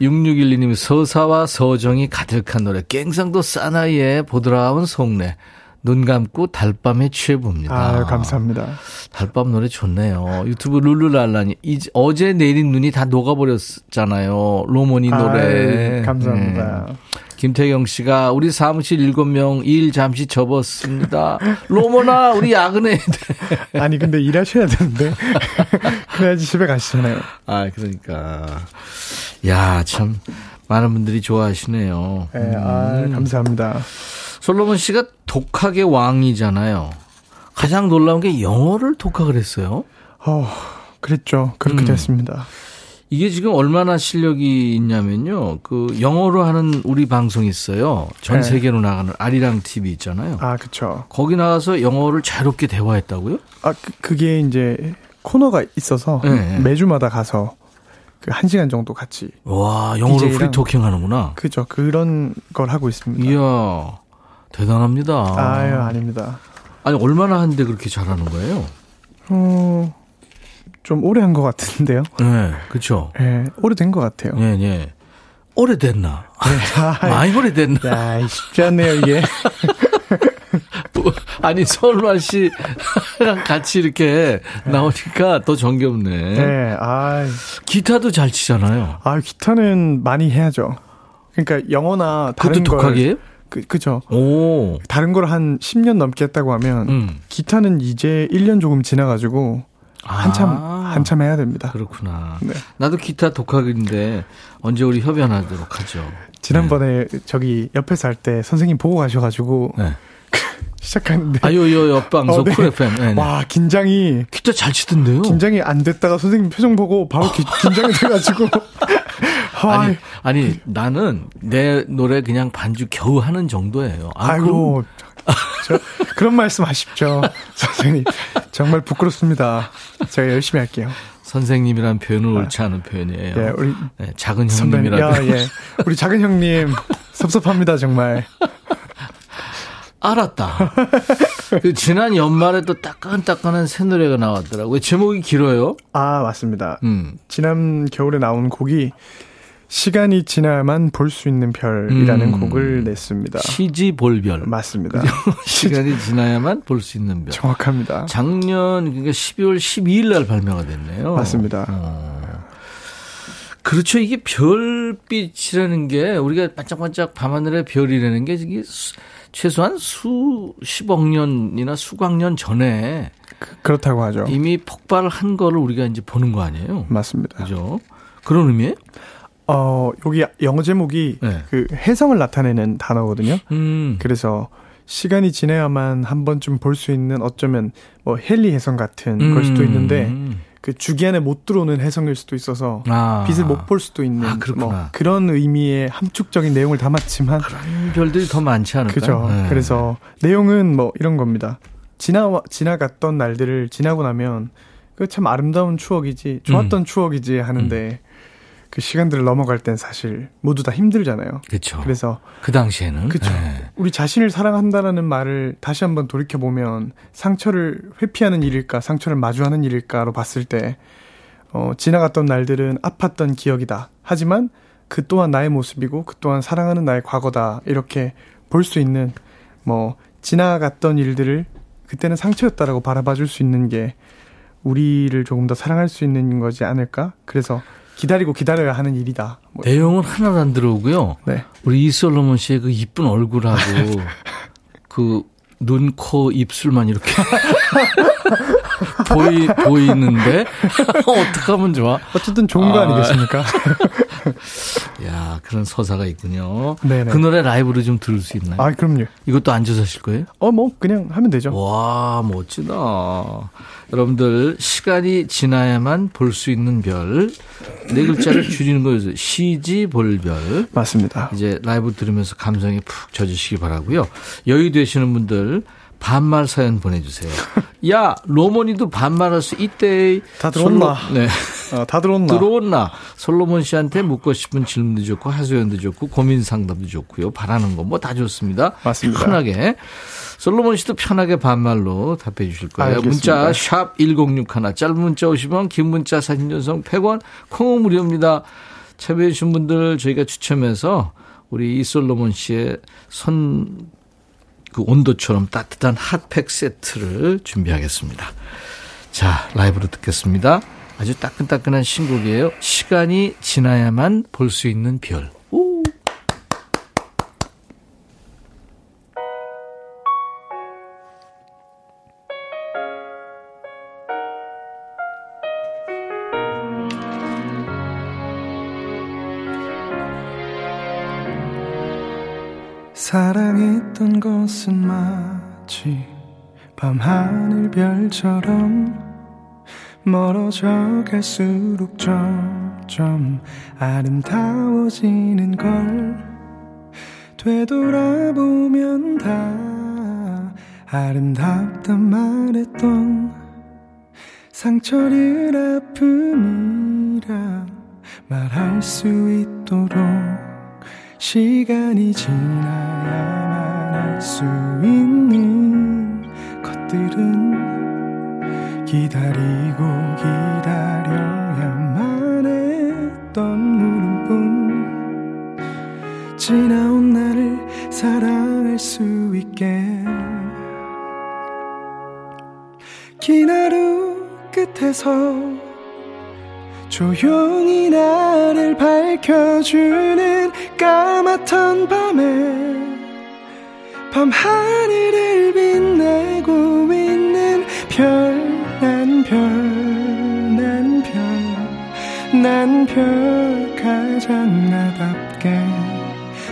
6612님, 서사와 서정이 가득한 노래. 갱상도 사나이의 보드라운 속내. 눈 감고 달밤에 취해봅니다.
아, 감사합니다.
달밤 노래 좋네요. 유튜브 룰루랄라니. 이제 어제 내린 눈이 다 녹아버렸잖아요. 로모니 노래.
아유, 감사합니다.
네. 김태경 씨가 우리 사무실 7명 일 잠시 접었습니다. 로모나 우리 야근해야 돼.
아니 근데 일하셔야 되는데 그래야지 집에 가시잖아요.
아 그러니까 야 참 많은 분들이 좋아하시네요.
네, 아,
음.
감사합니다.
솔로몬 씨가 독학의 왕이잖아요. 가장 놀라운 게 영어를 독학을 했어요.
어, 그랬죠. 그렇게
음.
됐습니다.
이게 지금 얼마나 실력이 있냐면요. 그 영어로 하는 우리 방송이 있어요. 전
네.
세계로 나가는 아리랑 TV 있잖아요.
아, 그쵸.
거기 나가서 영어를 자유롭게 대화했다고요?
아, 그, 그게 이제 코너가 있어서
네.
매주마다 가서 그한 시간 정도 같이.
와, 영어로 프리토킹 하는구나.
그죠. 그런 걸 하고 있습니다.
이야, 대단합니다.
아유, 아닙니다.
아니, 얼마나 하는데 그렇게 잘하는 거예요?
어, 좀 오래 한 것 같은데요.
네, 그렇죠.
네, 오래된 것 같아요.
네, 네. 오래됐나? 네, 많이 오래됐나?
야, 쉽지 않네요, 이게.
아니, 서울만 씨랑 같이 이렇게 나오니까 더 정겹네.
네, 아
기타도 잘 치잖아요.
아, 기타는 많이 해야죠. 그러니까 영어나 다른
걸. 독학이에요?
그, 그죠.
오.
다른 걸 한 10년 넘게 했다고 하면, 음. 기타는 이제 1년 조금 지나가지고, 한참, 아, 한참 해야 됩니다.
그렇구나. 네. 나도 기타 독학인데, 언제 우리 협연하도록 하죠.
지난번에 네. 저기 옆에서 할 때 선생님 보고 가셔가지고, 네. 시작하는데.
아유, 요, 옆방송 어, 네. 쿨FM. 네,
네. 와, 긴장이.
기타 잘 치던데요?
긴장이 안 됐다가 선생님 표정 보고 바로 기, 긴장이 돼가지고.
아니, 아니, 나는 내 노래 그냥 반주 겨우 하는 정도예요.
아, 아이고. 저, 그런 말씀 하십죠. 선생님. 정말 부끄럽습니다. 제가 열심히 할게요.
선생님이란 표현은 아. 옳지 않은 표현이에요. 예, 우리 네, 작은 형님이라.
예. 우리 작은 형님 섭섭합니다 정말.
알았다. 그 지난 연말에 또 따끈따끈한 새 노래가 나왔더라고요. 제목이 길어요?
아, 맞습니다. 음. 지난 겨울에 나온 곡이 시간이 지나야만 볼 수 있는 별이라는 음. 곡을 냈습니다.
시지볼별.
맞습니다.
시간이 지나야만 볼 수 있는 별.
정확합니다.
작년 그러니까 12월 12일 날 발매가 됐네요.
맞습니다. 어.
그렇죠. 이게 별빛이라는 게 우리가 반짝반짝 밤하늘의 별이라는 게 이게 최소한 수십억 년이나 수광 년 전에
그, 렇다고 하죠.
이미 폭발을 한 거를 우리가 이제 보는 거 아니에요?
맞습니다.
그죠? 그런 의미에?
어, 여기 영어 제목이 네. 그 해성을 나타내는 단어거든요. 음. 그래서 시간이 지나야만 한 번쯤 볼 수 있는 어쩌면 뭐 헨리 해성 같은 음. 걸 수도 있는데 그 주기 안에 못 들어오는 해성일 수도 있어서 아. 빛을 못 볼 수도 있는 아, 뭐 그런 의미의 함축적인 내용을 담았지만
그런 별들이 더 많지 않을까요?
그죠. 네. 그래서 내용은 뭐 이런 겁니다. 지나 지나갔던 날들을 지나고 나면 그 참 아름다운 추억이지 좋았던 음. 추억이지 하는데 음. 그 시간들을 넘어갈 땐 사실 모두 다 힘들잖아요.
그렇죠.
그래서
그 당시에는
그렇죠. 네. 우리 자신을 사랑한다라는 말을 다시 한번 돌이켜 보면 상처를 회피하는 일일까, 상처를 마주하는 일일까로 봤을 때 어, 지나갔던 날들은 아팠던 기억이다. 하지만 그 또한 나의 모습이고 그 또한 사랑하는 나의 과거다. 이렇게 볼 수 있는 뭐 지나갔던 일들을 그때는 상처였다라고 바라봐 줄 수 있는 게 우리를 조금 더 사랑할 수 있는 거지 않을까? 그래서 기다리고 기다려야 하는 일이다.
뭐. 내용은 하나도 안 들어오고요. 네. 우리 이솔로몬 씨의 그 이쁜 얼굴하고 그 눈, 코, 입술만 이렇게 보이, 보이는데 어떻게 하면 좋아?
어쨌든 좋은 거 아. 아니겠습니까?
야, 그런 서사가 있군요. 네네. 그 노래 라이브로 좀 들을 수 있나요?
아, 그럼요.
이것도 앉아서 하실 거예요?
어, 뭐 그냥 하면 되죠.
와, 멋지다. 여러분들 시간이 지나야만 볼 수 있는 별 네 글자를 줄이는 거예요. 시지 볼별.
맞습니다.
이제 라이브 들으면서 감성에 푹 젖으시기 바라고요. 여유 되시는 분들 반말 사연 보내주세요. 야, 로몬이도 반말할 수 있대.
다 들어온나? 솔로, 네. 어, 다 들어온나?
들어온나? 솔로몬 씨한테 묻고 싶은 질문도 좋고, 하소연도 좋고, 고민 상담도 좋고요. 바라는 거 뭐 다 좋습니다.
맞습니다.
편하게. 솔로몬 씨도 편하게 반말로 답해 주실 거예요. 알겠습니다. 문자 샵 1061, 짧은 문자 50원, 긴 문자 사진 전송 100원, 콩은 무료입니다. 참여해 주신 분들 저희가 추첨해서 우리 이솔로몬 씨의 손 그 온도처럼 따뜻한 핫팩 세트를 준비하겠습니다. 자, 라이브로 듣겠습니다. 아주 따끈따끈한 신곡이에요. 시간이 지나야만 볼 수 있는 별.
사랑 했던 것은 마치 밤하늘 별처럼 멀어져 갈수록 점점 아름다워지는 걸 되돌아보면 다 아름답단 말했던 상처를 아픔이라 말할 수 있도록 시간이 지나야만 할 수 있는 것들은 기다리고 기다려야만 했던 물음뿐. 지나온 나를 사랑할 수 있게. 긴 하루 끝에서 조용히 나를 밝혀주는 까맣던 밤에 밤 하늘을 빛내고 있는 별 난 별 난 별 난 별 가장 나답게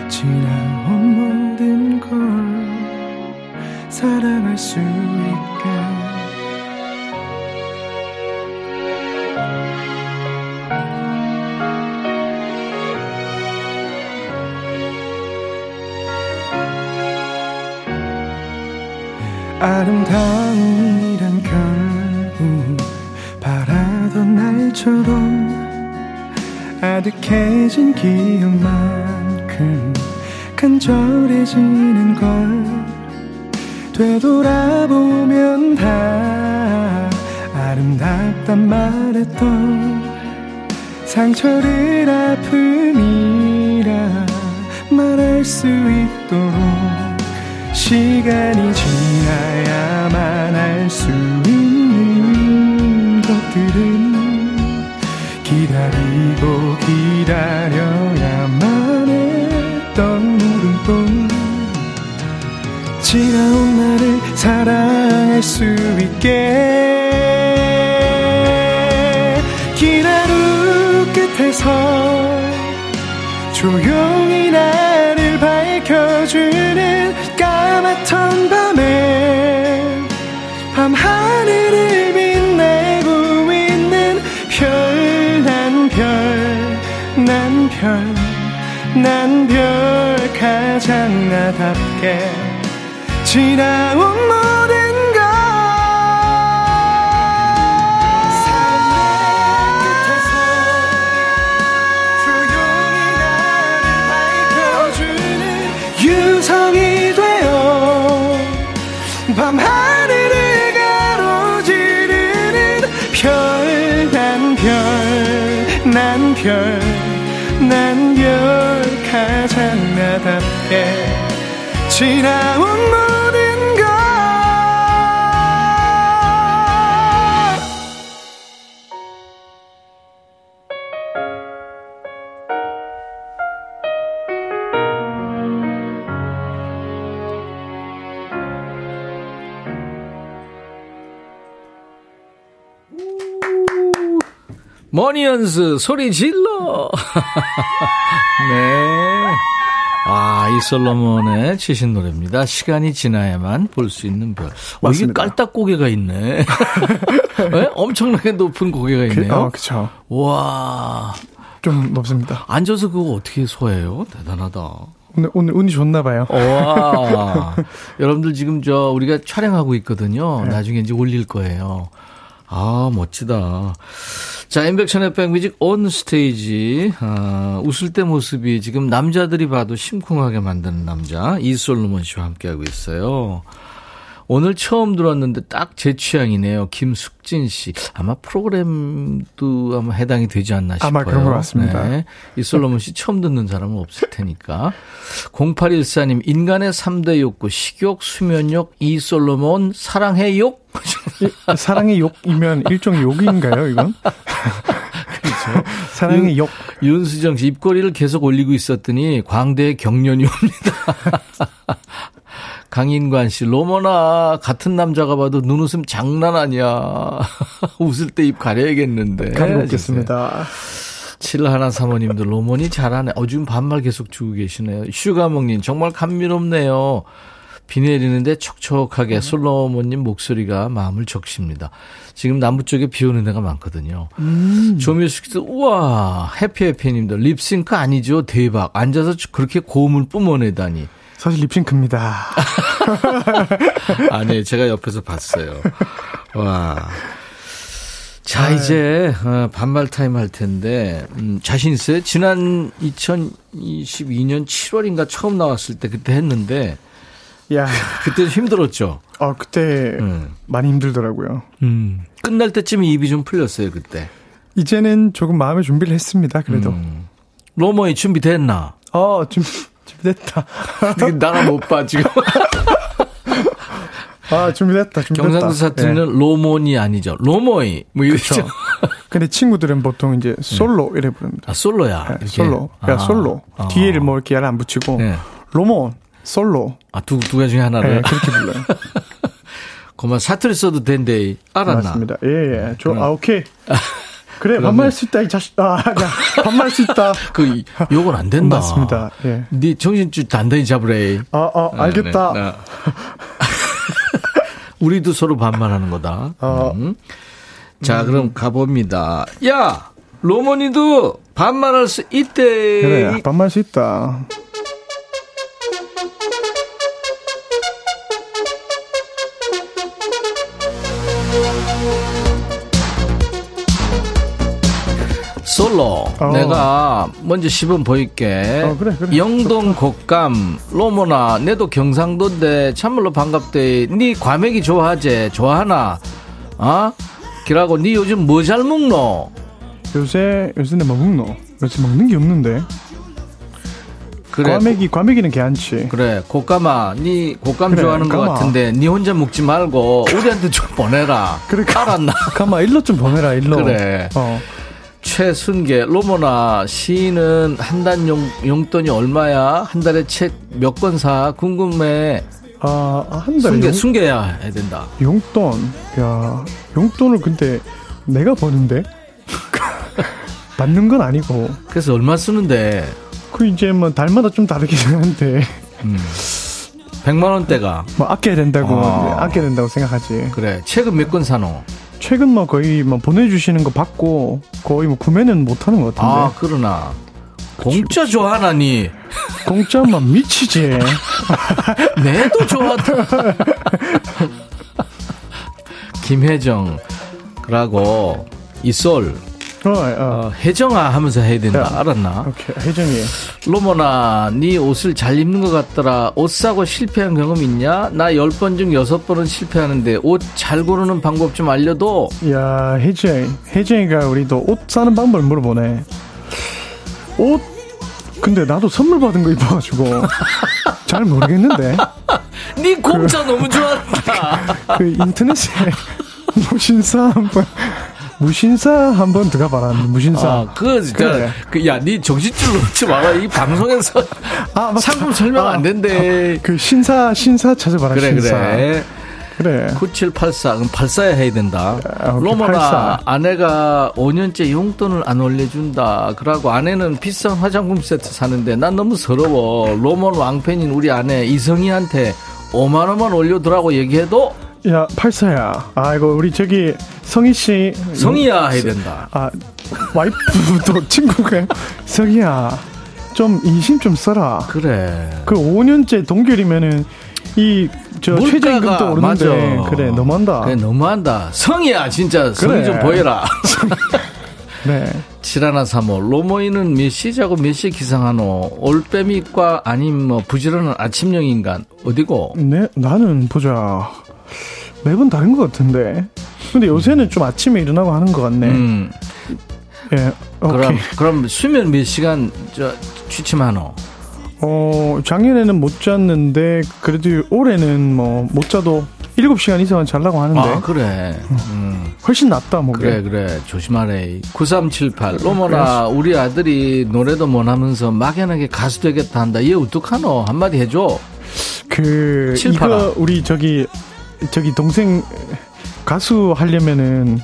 지나온 모든 걸 사랑할 수 있게 아름다움이란 결국 바라던 날처럼 아득해진 기억만큼 간절해지는 걸 되돌아보면 다 아름답단 말했던 상처를 아픔이라 말할 수 있도록 시간이 지나야만 알 수 있는 것들은 기다리고 기다려야만 했던 물음뿐. 지나온 나를 사랑할 수 있게 긴 하루 끝에서 조용히 나를 밝혀주는 까맣던 밤에 밤하늘을 빛내고 있는 별 난 별 난 별 난별 가장 나답게 지나온 나답게 지나온 모든 것
머니언스 소리 질러. 네. 아, 이 솔로몬의 치신 노래입니다. 시간이 지나야만 볼 수 있는 별. 어, 이게 깔딱 고개가 있네. 네? 엄청나게 높은 고개가 그, 있네요. 그,
어, 그쵸.
와.
좀 높습니다.
앉아서 그거 어떻게 소화해요? 대단하다.
오늘, 오늘 운이 좋나 봐요.
와. 여러분들 지금 저 우리가 촬영하고 있거든요. 네. 나중에 이제 올릴 거예요. 아, 멋지다. 자, 인백천의 백뮤직 온 스테이지. 아, 웃을 때 모습이 지금 남자들이 봐도 심쿵하게 만드는 남자 이솔로몬 씨와 함께하고 있어요. 오늘 처음 들었는데 딱 제 취향이네요. 김숙진 씨. 아마 프로그램도 아마 해당이 되지 않나 싶어요.
아마 그런 것 같습니다. 네.
이 솔로몬 씨 처음 듣는 사람은 없을 테니까. 0814님, 인간의 3대 욕구, 식욕, 수면욕, 이 솔로몬, 사랑의 욕?
사랑의 욕이면 일종의 욕인가요, 이건? 그렇죠. 사랑의 욕.
윤수정 씨, 입꼬리를 계속 올리고 있었더니 광대에 경련이 옵니다. 강인관 씨, 로머나, 같은 남자가 봐도 눈웃음 장난 아니야. 웃을 때 입 가려야겠는데.
가려겠습니다.
7135님도 로머니 잘하네. 어, 지금 반말 계속 주고 계시네요. 슈가몽님, 정말 감미롭네요. 비 내리는데 촉촉하게 솔로몬님 목소리가 마음을 적십니다. 지금 남부 쪽에 비 오는 데가 많거든요. 음. 조미숙 씨도 우와 해피해피님도 립싱크 아니죠 대박 앉아서 그렇게 고음을 뿜어내다니.
사실 립싱크입니다.
아니 제가 옆에서 봤어요. 와. 자, 아유. 이제 어, 반말 타임 할 텐데 음, 자신 있어요? 지난 2022년 7월인가 처음 나왔을 때 그때 했는데 야, 그때 힘들었죠.
아, 그때 음. 많이 힘들더라고요. 음.
끝날 때쯤 입이 좀 풀렸어요, 그때.
이제는 조금 마음의 준비를 했습니다. 그래도. 음.
로머이 준비됐나?
어, 준비 준비됐다.
나가 못 봐, 지금.
아, 준비됐다, 준비됐다.
경상도 사투리는 네. 로몬이 아니죠. 로모이. 뭐 이렇죠.
근데 친구들은 보통 이제 솔로 네. 이래 부릅니다.
아, 솔로야.
네, 솔로. 야, 아. 솔로. 아. 뒤에를 뭐 이렇게 안 붙이고. 네. 로몬, 솔로.
아, 두, 두 가지 중에 하나를.
네, 그렇게 불러요.
그만 사투리 써도 된대. 알았나?
맞습니다. 예, 예. 저, 아, 오케이. 그래, 반말 수 있다, 이 자식. 아, 야, 반말 수 있다.
그, 욕은 안 된다.
맞습니다. 예.
네 정신줄 단단히 잡으래.
아, 아, 알겠다. 네, 네.
우리도 서로 반말하는 거다. 어. 음. 자, 음. 그럼 가봅니다. 야! 로머니도 반말할 수 있대.
그래, 반말 수 있다.
솔로 어. 내가 먼저 시범 보일게 어, 그래, 그래. 영동 곡감 로모나 내도 경상도인데 참말로 반갑대 니 과메기 좋아하지 좋아하나 어? 기라고 니 요즘 뭐 잘 먹노
요새 요새 내뭐 먹노 요새 먹는 게 없는데 그래. 과메기 과메기는 괜찮지.
그래 곡감아, 니 곡감 그래, 좋아하는 까마. 것 같은데 니 혼자 먹지 말고 우리한테 좀 보내라. 그래, 알았나?
가마 일로 좀 보내라 일로.
그래. 어. 최순계 로모나 시인은 한 달 용돈이 얼마야? 한 달에 책 몇 권 사? 궁금해.
아, 한 달에
순계, 용... 순계야 해야 된다.
용돈. 야, 용돈을 근데 내가 버는데? 받는 건 아니고.
그래서 얼마 쓰는데?
그 이제 뭐 달마다 좀 다르긴 한데. 음.
100만 원대가.
뭐 아껴야 된다고. 아. 아껴야 된다고 생각하지.
그래. 책은 몇 권 사노?
최근 뭐 거의 뭐 보내주시는 거 받고 거의 뭐 구매는 못 하는 것 같은데.
아, 그러나. 공짜 좋아하나니?
공짜만 미치지.
내도 좋아한다. 김혜정, 그러고, 이솔, 어, 어. 어, 혜정아 하면서 해야 된다. 야, 알았나?
오케이, 혜정이.
로모나, 네 옷을 잘 입는 것 같더라. 옷 사고 실패한 경험 있냐? 나 10번 중 6번은 실패하는데 옷 잘 고르는 방법 좀 알려도.
야, 혜정. 혜정이가 우리도 옷 사는 방법을 물어보네. 옷, 근데 나도 선물 받은 거 입어가지고. 잘 모르겠는데.
네 공짜 그, 너무 좋아한다.
그 인터넷에 무신사 한번 무신사 한번 들어가 봐라. 무신사. 아,
그, 그래. 그, 야, 니 정신줄 놓지 마라. 이 방송에서 아, 상품 설명 아, 안 된대.
아, 그 신사, 신사 찾아봐라.
그래,
신사.
그래.
그래.
9784. 그럼 84야 해야 된다. 아, 84. 아내가 5년째 용돈을 안 올려준다. 그러고 아내는 비싼 화장품 세트 사는데 난 너무 서러워. 로먼 왕팬인 우리 아내 이성희한테 5만 원만 올려두라고 얘기해도
야, 84야. 아이고, 우리 저기 성희 씨.
성희야 해야 된다.
아, 와이프도 친구가 성희야. 좀 인심 좀 써라.
그래.
그 5년째 동결이면은 이 저 최저임금도 오르는데 맞아. 그래 너무한다.
그래 너무한다. 성이야 진짜 그래. 좀 보여라.
네.
7135 로모이는 몇 시에 자고 몇 시에 기상하노? 올빼미과 아님 뭐 부지런한 아침형 인간 어디고?
네 나는 보자 매번 다른 것 같은데. 근데 요새는 좀 아침에 일어나고 하는 것 같네. 음.
예. 오케이. 그럼 그럼 수면 몇 시간 저 취침하노?
어 작년에는 못 잤는데 그래도 올해는 뭐 못 자도 7시간 이상은 잘라고 하는데.
아, 그래. 음.
훨씬 낫다, 뭐.
그래, 그래. 조심하래. 9378. 로머나, 우리 아들이 노래도 못 하면서 막연하게 가수 되겠다 한다. 얘 어떡하노? 한마디 해줘.
그, 78. 이거, 우리 저기, 저기 동생 가수 하려면은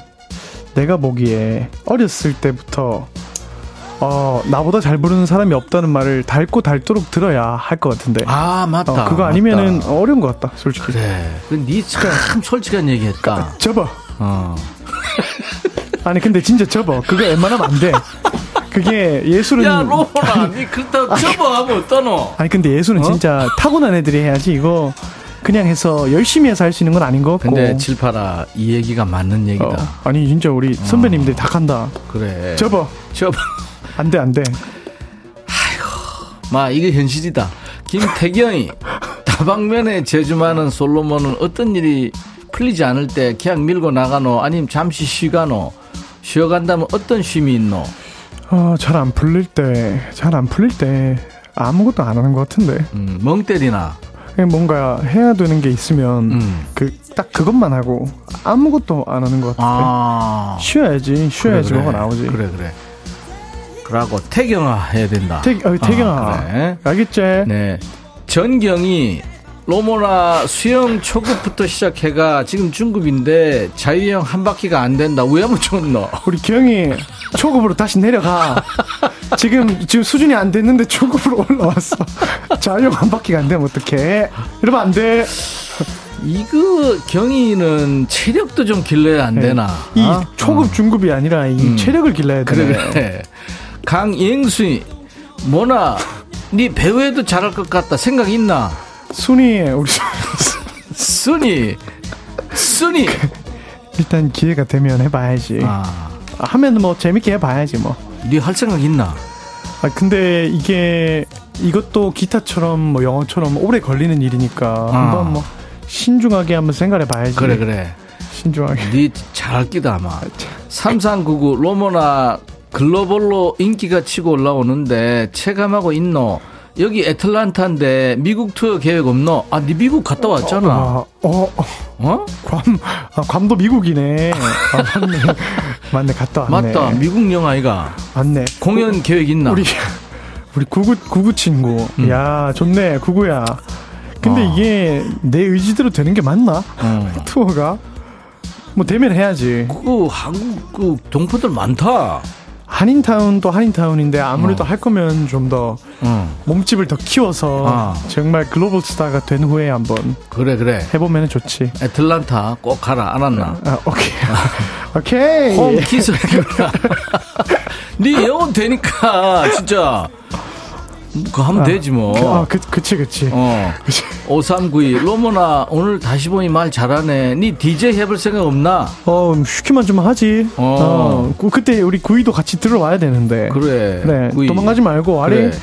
내가 보기에 어렸을 때부터 어, 나보다 잘 부르는 사람이 없다는 말을 닳고 닳도록 들어야 할 것 같은데.
아, 맞다.
어, 그거 아니면은 맞다. 어려운 것 같다, 솔직히.
그래. 니참 솔직한 얘기 했다.
접어. 어. 아니, 근데 진짜 접어. 그거 웬만하면 안 돼. 그게 예술은.
야, 로라, 니 그렇다고 접어 하면 어떠노?
아니, 근데 예술은 어? 진짜 타고난 애들이 해야지, 이거. 그냥 해서 열심히 해서 할 수 있는 건 아닌 것 같고.
근데 칠파라 이 얘기가 맞는 얘기다. 어,
아니 진짜 우리 선배님들이 어. 다 간다.
그래.
접어.
접어.
안돼 안돼.
아이고, 마 이게 현실이다. 김태경이 다방면에 제주 많은 솔로몬은 어떤 일이 풀리지 않을 때 그냥 밀고 나가노 아니면 잠시 쉬가노 쉬어간다면 어떤 쉼이 있노?
어, 잘 안 풀릴 때, 잘 안 풀릴 때 아무것도 안 하는 것 같은데.
음, 멍 때리나?
뭔가 해야 되는 게 있으면 음. 그딱 그것만 하고 아무것도 안 하는 것 같은데. 아. 쉬어야지, 쉬어야지 그래, 그래. 뭐가 나오지.
그래 그래. 그러고 태경아 해야 된다.
태, 어, 태경아. 아, 그래. 알겠지?
네. 전경이 로모나 수영 초급부터 시작해가 지금 중급인데 자유형 한 바퀴가 안 된다. 왜 하면 좋노?
우리 경이 초급으로 다시 내려가. 지금 지금 수준이 안 됐는데 초급으로 올라왔어. 자유형 한 바퀴가 안 되면 어떡해? 이러면 안 돼.
이거 경이는 체력도 좀 길러야 안 네. 되나?
이 어? 초급 어. 중급이 아니라 이 음. 체력을 길러야 돼. 그래, 그래.
강영수이 뭐나 네 배우에도 잘할 것 같다 생각 있나?
순이 우리
순이 순이
일단 기회가 되면 해봐야지. 아. 하면 뭐 재밌게 해봐야지 뭐.
네 할 생각 있나?
아 근데 이게 이것도 기타처럼 뭐 영어처럼 오래 걸리는 일이니까 아. 한번 뭐 신중하게 한번 생각해 봐야지.
그래 그래.
신중하게.
네 잘할 기다 아마. 3399 로모나 글로벌로 인기가 치고 올라오는데 체감하고 있노. 여기 애틀란타인데 미국 투어 계획 없노? 아, 네 미국 갔다 왔잖아. 어?
어? 어? 괌, 아, 괌도 미국이네. 아, 맞네. 맞네, 갔다 왔네.
맞다, 미국 영화이가.
맞네.
공연 계획 있나?
우리, 우리 구구, 구구 친구. 음. 야, 좋네, 구구야. 근데 어. 이게 내 의지대로 되는 게 맞나? 어. 투어가? 뭐 되면 해야지.
그 한국 그 동포들 많다.
한인타운도 한인타운인데 아무래도 어. 할 거면 좀더 어. 몸집을 더 키워서 어. 정말 글로벌 스타가 된 후에 한번
그래 그래
해보면 좋지.
애틀란타 꼭 가라 안 왔나?
아, 오케이 오케이.
홈 키스. 네 영혼 되니까 진짜 그거 하면 아, 되지 뭐.
그, 아, 그, 그치, 그치. 어.
그치. 5392. 로모나, 오늘 다시 보니 말 잘하네. 니 DJ 해볼 생각 없나?
어, 슈키만 좀 하지. 어. 어. 그때 우리 구이도 같이 들어와야 되는데.
그래.
네. 구이. 도망가지 말고, 아래. 그래.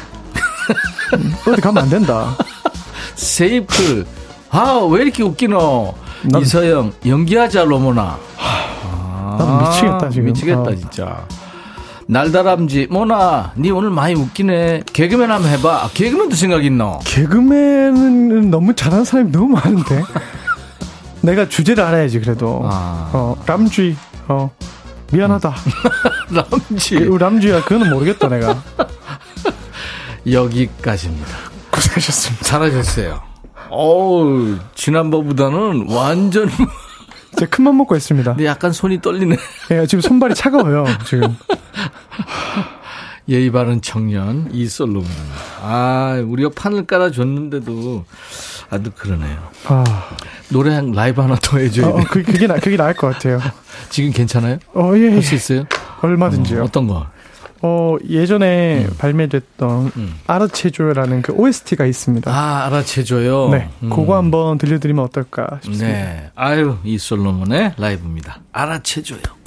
음, 어디 가면 안 된다.
세이프. 아, 왜 이렇게 웃기노? 난, 이서영, 연기하자, 로모나.
아, 난 미치겠다, 지금.
미치겠다, 아. 진짜. 날다람쥐. 뭐나 니 오늘 많이 웃기네. 개그맨 한번 해봐. 아, 개그맨도 생각 있노?
개그맨은 너무 잘하는 사람이 너무 많은데. 내가 주제를 알아야지 그래도. 아. 어 람쥐. 어 미안하다.
람쥐.
람쥐야 그거는 모르겠다 내가.
여기까지입니다.
고생하셨습니다.
잘하셨어요. 어우 지난번보다는 완전
제가 큰맘 먹고 했습니다.
근데 약간 손이 떨리네.
예, 지금 손발이 차가워요, 지금.
예의 바른 청년 이솔로몬. 아, 우리가 판을 깔아줬는데도 아주 그러네요. 아. 노래 한 라이브 하나 더 해줘야 어, 돼. 어,
그, 그게 나, 그게 나을 것 같아요.
지금 괜찮아요?
어, 예.
할수 있어요?
얼마든지요.
어, 떤 거?
어, 예전에 음. 발매됐던 음. 아라체조라는 그 OST가 있습니다.
아, 아라체조요?
네. 음. 그거 한번 들려드리면 어떨까 싶습니다. 네.
아유, 이 솔로몬의 라이브입니다. 아라체조요.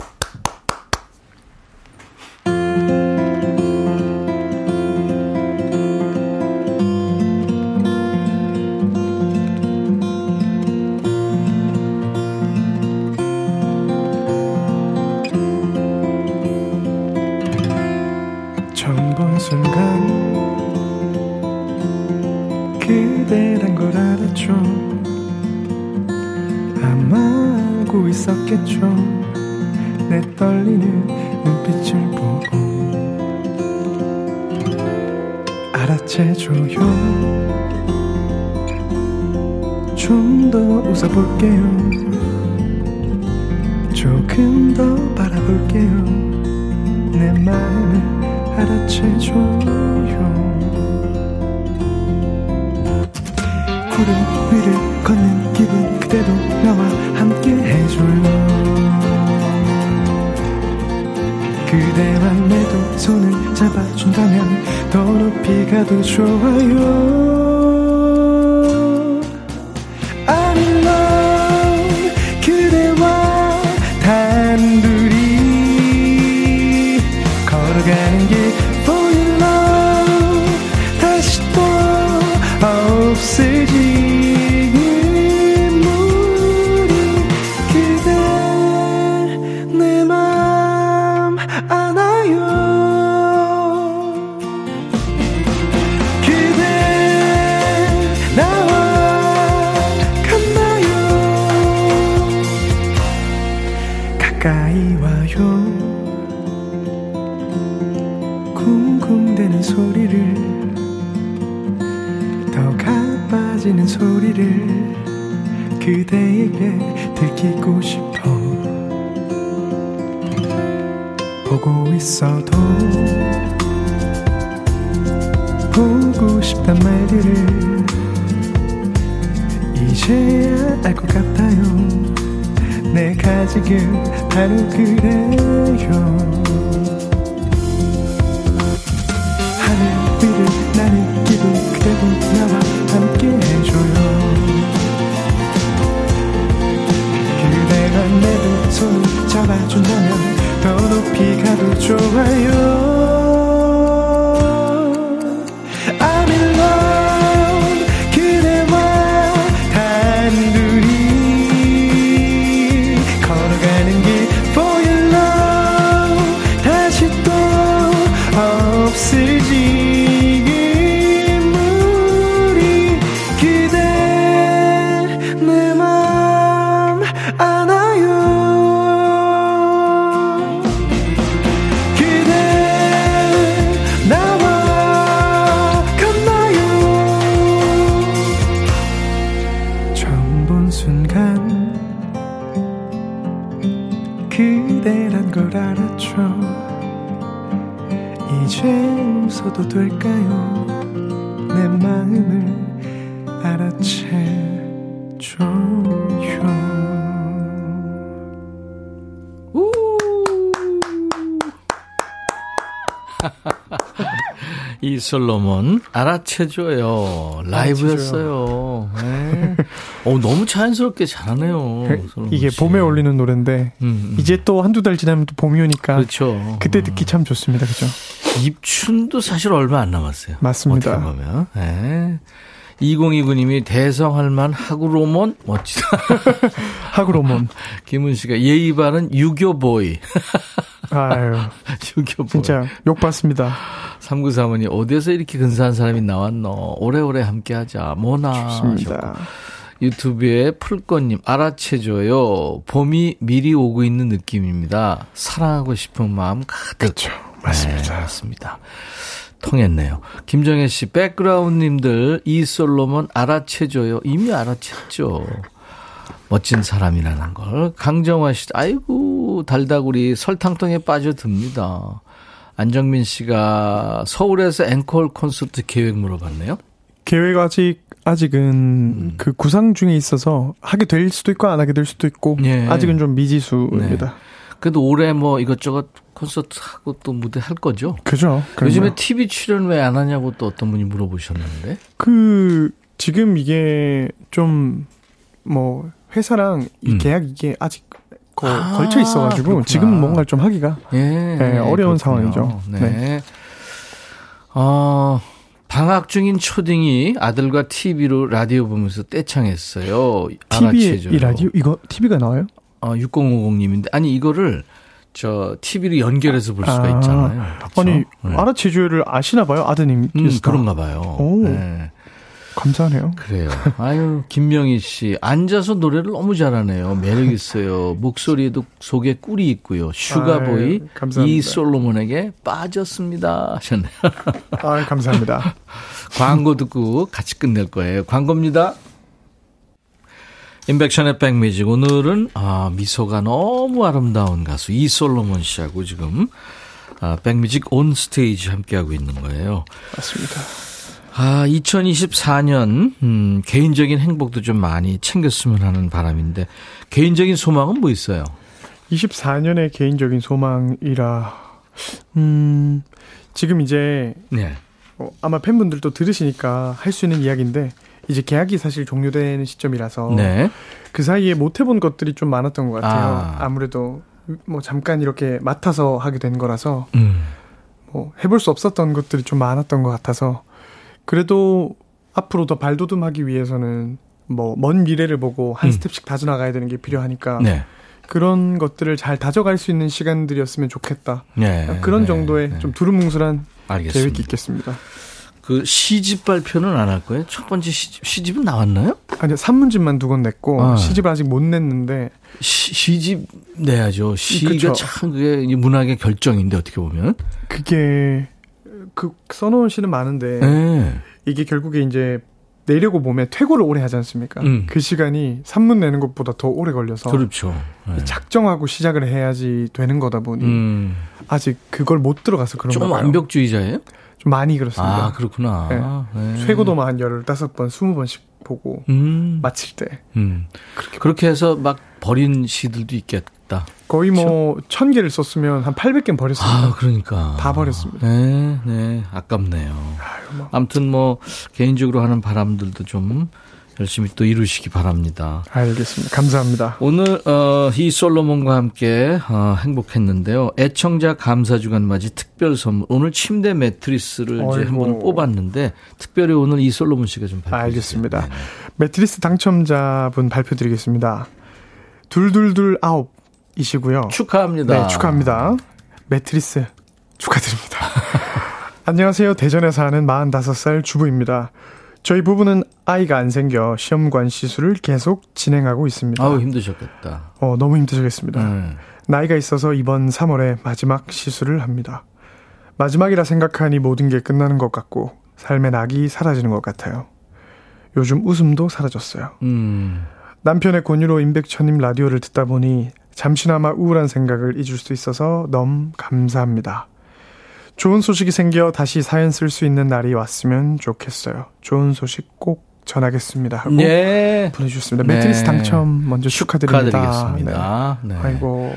그대만 내도 손을 잡아준다면 더 높이 가도 좋아요
솔로몬 알아채줘요. 라이브였어요. 네. 어, 너무 자연스럽게 잘하네요.
이게 봄에 어울리는 노래인데 음, 음. 이제 또 한두 달 지나면 또 봄이 오니까 그렇죠. 그때 듣기 참 좋습니다. 그죠?
입춘도 사실 얼마 안 남았어요.
맞습니다.
어떻게 보면. 네. 2029님이 대성할만 하구로몬 멋지다.
하구로몬.
김은 씨가 예의 바른 유교보이.
아유. 진짜 욕 받습니다.
3935님 어디에서 이렇게 근사한 사람이 나왔노. 오래오래 함께 하자. 뭐나.
좋습니다.
유튜브에 풀꽃님 알아채줘요. 봄이 미리 오고 있는 느낌입니다. 사랑하고 싶은 마음 가득.
그렇죠. 맞습니다.
네, 맞습니다. 통했네요. 김정혜 씨, 백그라운드님들 이 솔로몬 알아채줘요. 이미 알아챘죠. 멋진 사람이라는 걸. 강정화 씨, 아이고 달다구리 설탕통에 빠져듭니다. 안정민 씨가 서울에서 앵콜 콘서트 계획 물어봤네요.
계획 아직 아직은 음. 그 구상 중에 있어서 하게 될 수도 있고 안 하게 될 수도 있고 예. 아직은 좀 미지수입니다. 네.
그래도 올해 뭐 이것저것 콘서트 하고 또 무대 할 거죠?
그죠.
요즘에 TV 출연 왜 안 하냐고 또 어떤 분이 물어보셨는데.
그 지금 이게 좀 뭐 회사랑 이 음. 계약 이게 아직 거, 아, 걸쳐 있어가지고 지금 뭔가를 좀 하기가 예, 네, 어려운 그렇군요. 상황이죠. 네. 네.
어, 방학 중인 초딩이 아들과 TV로 라디오 보면서 떼창했어요.
TV에 이 라디오 이거 TV가 나와요?
어, 6050님인데 아니 이거를 저 TV로 연결해서 볼 수가 아, 있잖아요.
그렇죠? 아니 네. 아라치주를 아시나 봐요 아드님.
음, 그런가 봐요. 오,
네. 감사하네요.
그래요. 아유 김명희 씨 앉아서 노래를 너무 잘하네요. 매력 있어요. 목소리에도 속에 꿀이 있고요. 슈가보이 이 솔로몬에게 빠졌습니다 하셨네요.
아 감사합니다.
광고 듣고 같이 끝낼 거예요. 광고입니다. 임백천의 백뮤직 오늘은 아, 미소가 너무 아름다운 가수 이솔로몬 씨하고 지금 아, 백뮤직 온 스테이지 함께하고 있는 거예요.
맞습니다.
아, 2024년 음, 개인적인 행복도 좀 많이 챙겼으면 하는 바람인데 개인적인 소망은 뭐 있어요?
24년의 개인적인 소망이라 음, 지금 이제 네. 어, 아마 팬분들도 들으시니까 할 수 있는 이야기인데 이제 계약이 사실 종료되는 시점이라서 네. 그 사이에 못 해본 것들이 좀 많았던 것 같아요. 아. 무래도뭐 잠깐 이렇게 맡아서 하게 된 거라서 음. 뭐 해볼 수 없었던 것들이 좀 많았던 것 같아서 그래도 앞으로 더 발돋움하기 위해서는 뭐 먼 미래를 보고 한 음. 스텝씩 다져나가야 되는 게 필요하니까 네. 그런 것들을 잘 다져갈 수 있는 시간들이었으면 좋겠다. 네. 그런 네. 정도의 네. 좀 두루뭉술한 알겠습니다. 계획이 있겠습니다.
그 시집 발표는 안 할 거예요? 첫 번째 시집, 은 나왔나요?
아니요, 산문집만 두 권 냈고 아. 시집을 아직 못 냈는데
시, 집 내야죠. 시가 그쵸. 참 그게 문학의 결정인데 어떻게 보면
그게 그 써놓은 시는 많은데 네. 이게 결국에 이제 내려고 보면 퇴고를 오래 하지 않습니까? 음. 그 시간이 산문 내는 것보다 더 오래 걸려서
그렇죠.
네. 작정하고 시작을 해야지 되는 거다 보니 음. 아직 그걸 못 들어가서 그런
좀 완벽주의자예요?
좀 많이 그렇습니다.
아, 그렇구나. 네.
네. 최고도만 한 15번, 20번씩 보고 음. 마칠 때. 음.
그렇게, 그렇게 해서 막 버린 시들도 있겠 다.
거의 뭐, 그렇죠? 천 개를 썼으면 한 800개는 버렸습니다.
아, 그러니까.
다 버렸습니다.
네, 네. 아깝네요. 아유, 뭐. 아무튼 뭐, 개인적으로 하는 바람들도 좀 열심히 또 이루시기 바랍니다.
알겠습니다. 감사합니다.
오늘 어, 이 솔로몬과 함께 어, 행복했는데요. 애청자 감사 주간 맞이 특별 선물. 오늘 침대 매트리스를 어이고. 이제 한번 뽑았는데 특별히 오늘 이 솔로몬 씨가 좀 발표해
알겠습니다. 네네. 매트리스 당첨자분 발표드리겠습니다. 둘둘둘 아홉 이시고요.
축하합니다.
네, 축하합니다. 매트리스 축하드립니다. 안녕하세요. 대전에서 사는 45살 주부입니다. 저희 부부는 아이가 안 생겨 시험관 시술을 계속 진행하고 있습니다.
아우 힘드셨겠다.
어 너무 힘드셨겠습니다. 음. 나이가 있어서 이번 3월에 마지막 시술을 합니다. 마지막이라 생각하니 모든 게 끝나는 것 같고 삶의 낙이 사라지는 것 같아요. 요즘 웃음도 사라졌어요. 음. 남편의 권유로 임백천님 라디오를 듣다 보니 잠시나마 우울한 생각을 잊을 수 있어서 너무 감사합니다. 좋은 소식이 생겨 다시 사연 쓸 수 있는 날이 왔으면 좋겠어요. 좋은 소식 꼭 전하겠습니다 하고 네. 보내주셨습니다. 네. 매트리스 당첨 먼저 축하드립니다.
축하드리겠습니다. 네. 네. 아이고.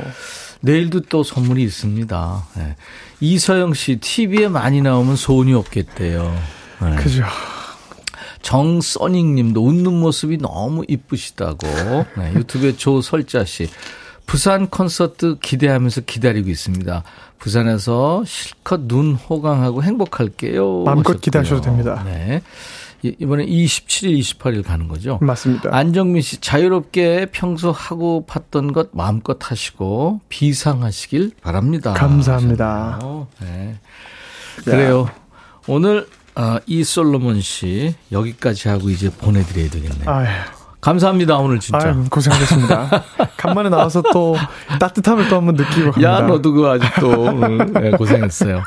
내일도 또 선물이 있습니다. 네. 이서영 씨, TV에 많이 나오면 소원이 없겠대요.
네. 그죠.
정써닝 님도 웃는 모습이 너무 이쁘시다고. 네, 유튜브에 조설자 씨. 부산 콘서트 기대하면서 기다리고 있습니다. 부산에서 실컷 눈 호강하고 행복할게요.
마음껏 기대하셔도 됩니다.
네. 이번에 27일, 28일 가는 거죠?
맞습니다.
안정민 씨, 자유롭게 평소 하고 팠던 것 마음껏 하시고 비상하시길 바랍니다.
감사합니다.
네. 그래요. 오늘 어, 이솔로몬 씨 여기까지 하고 이제 보내드려야 되겠네요. 아유. 감사합니다 오늘 진짜. 아유,
고생하셨습니다. 간만에 나와서 또 따뜻함을 또 한번 느끼고 갑니다.
야 너도 그 아직도 네, 고생했어요.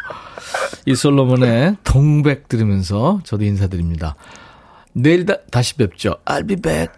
이 솔로몬의 동백 들으면서 저도 인사드립니다. 내일 다, 다시 뵙죠. I'll be back.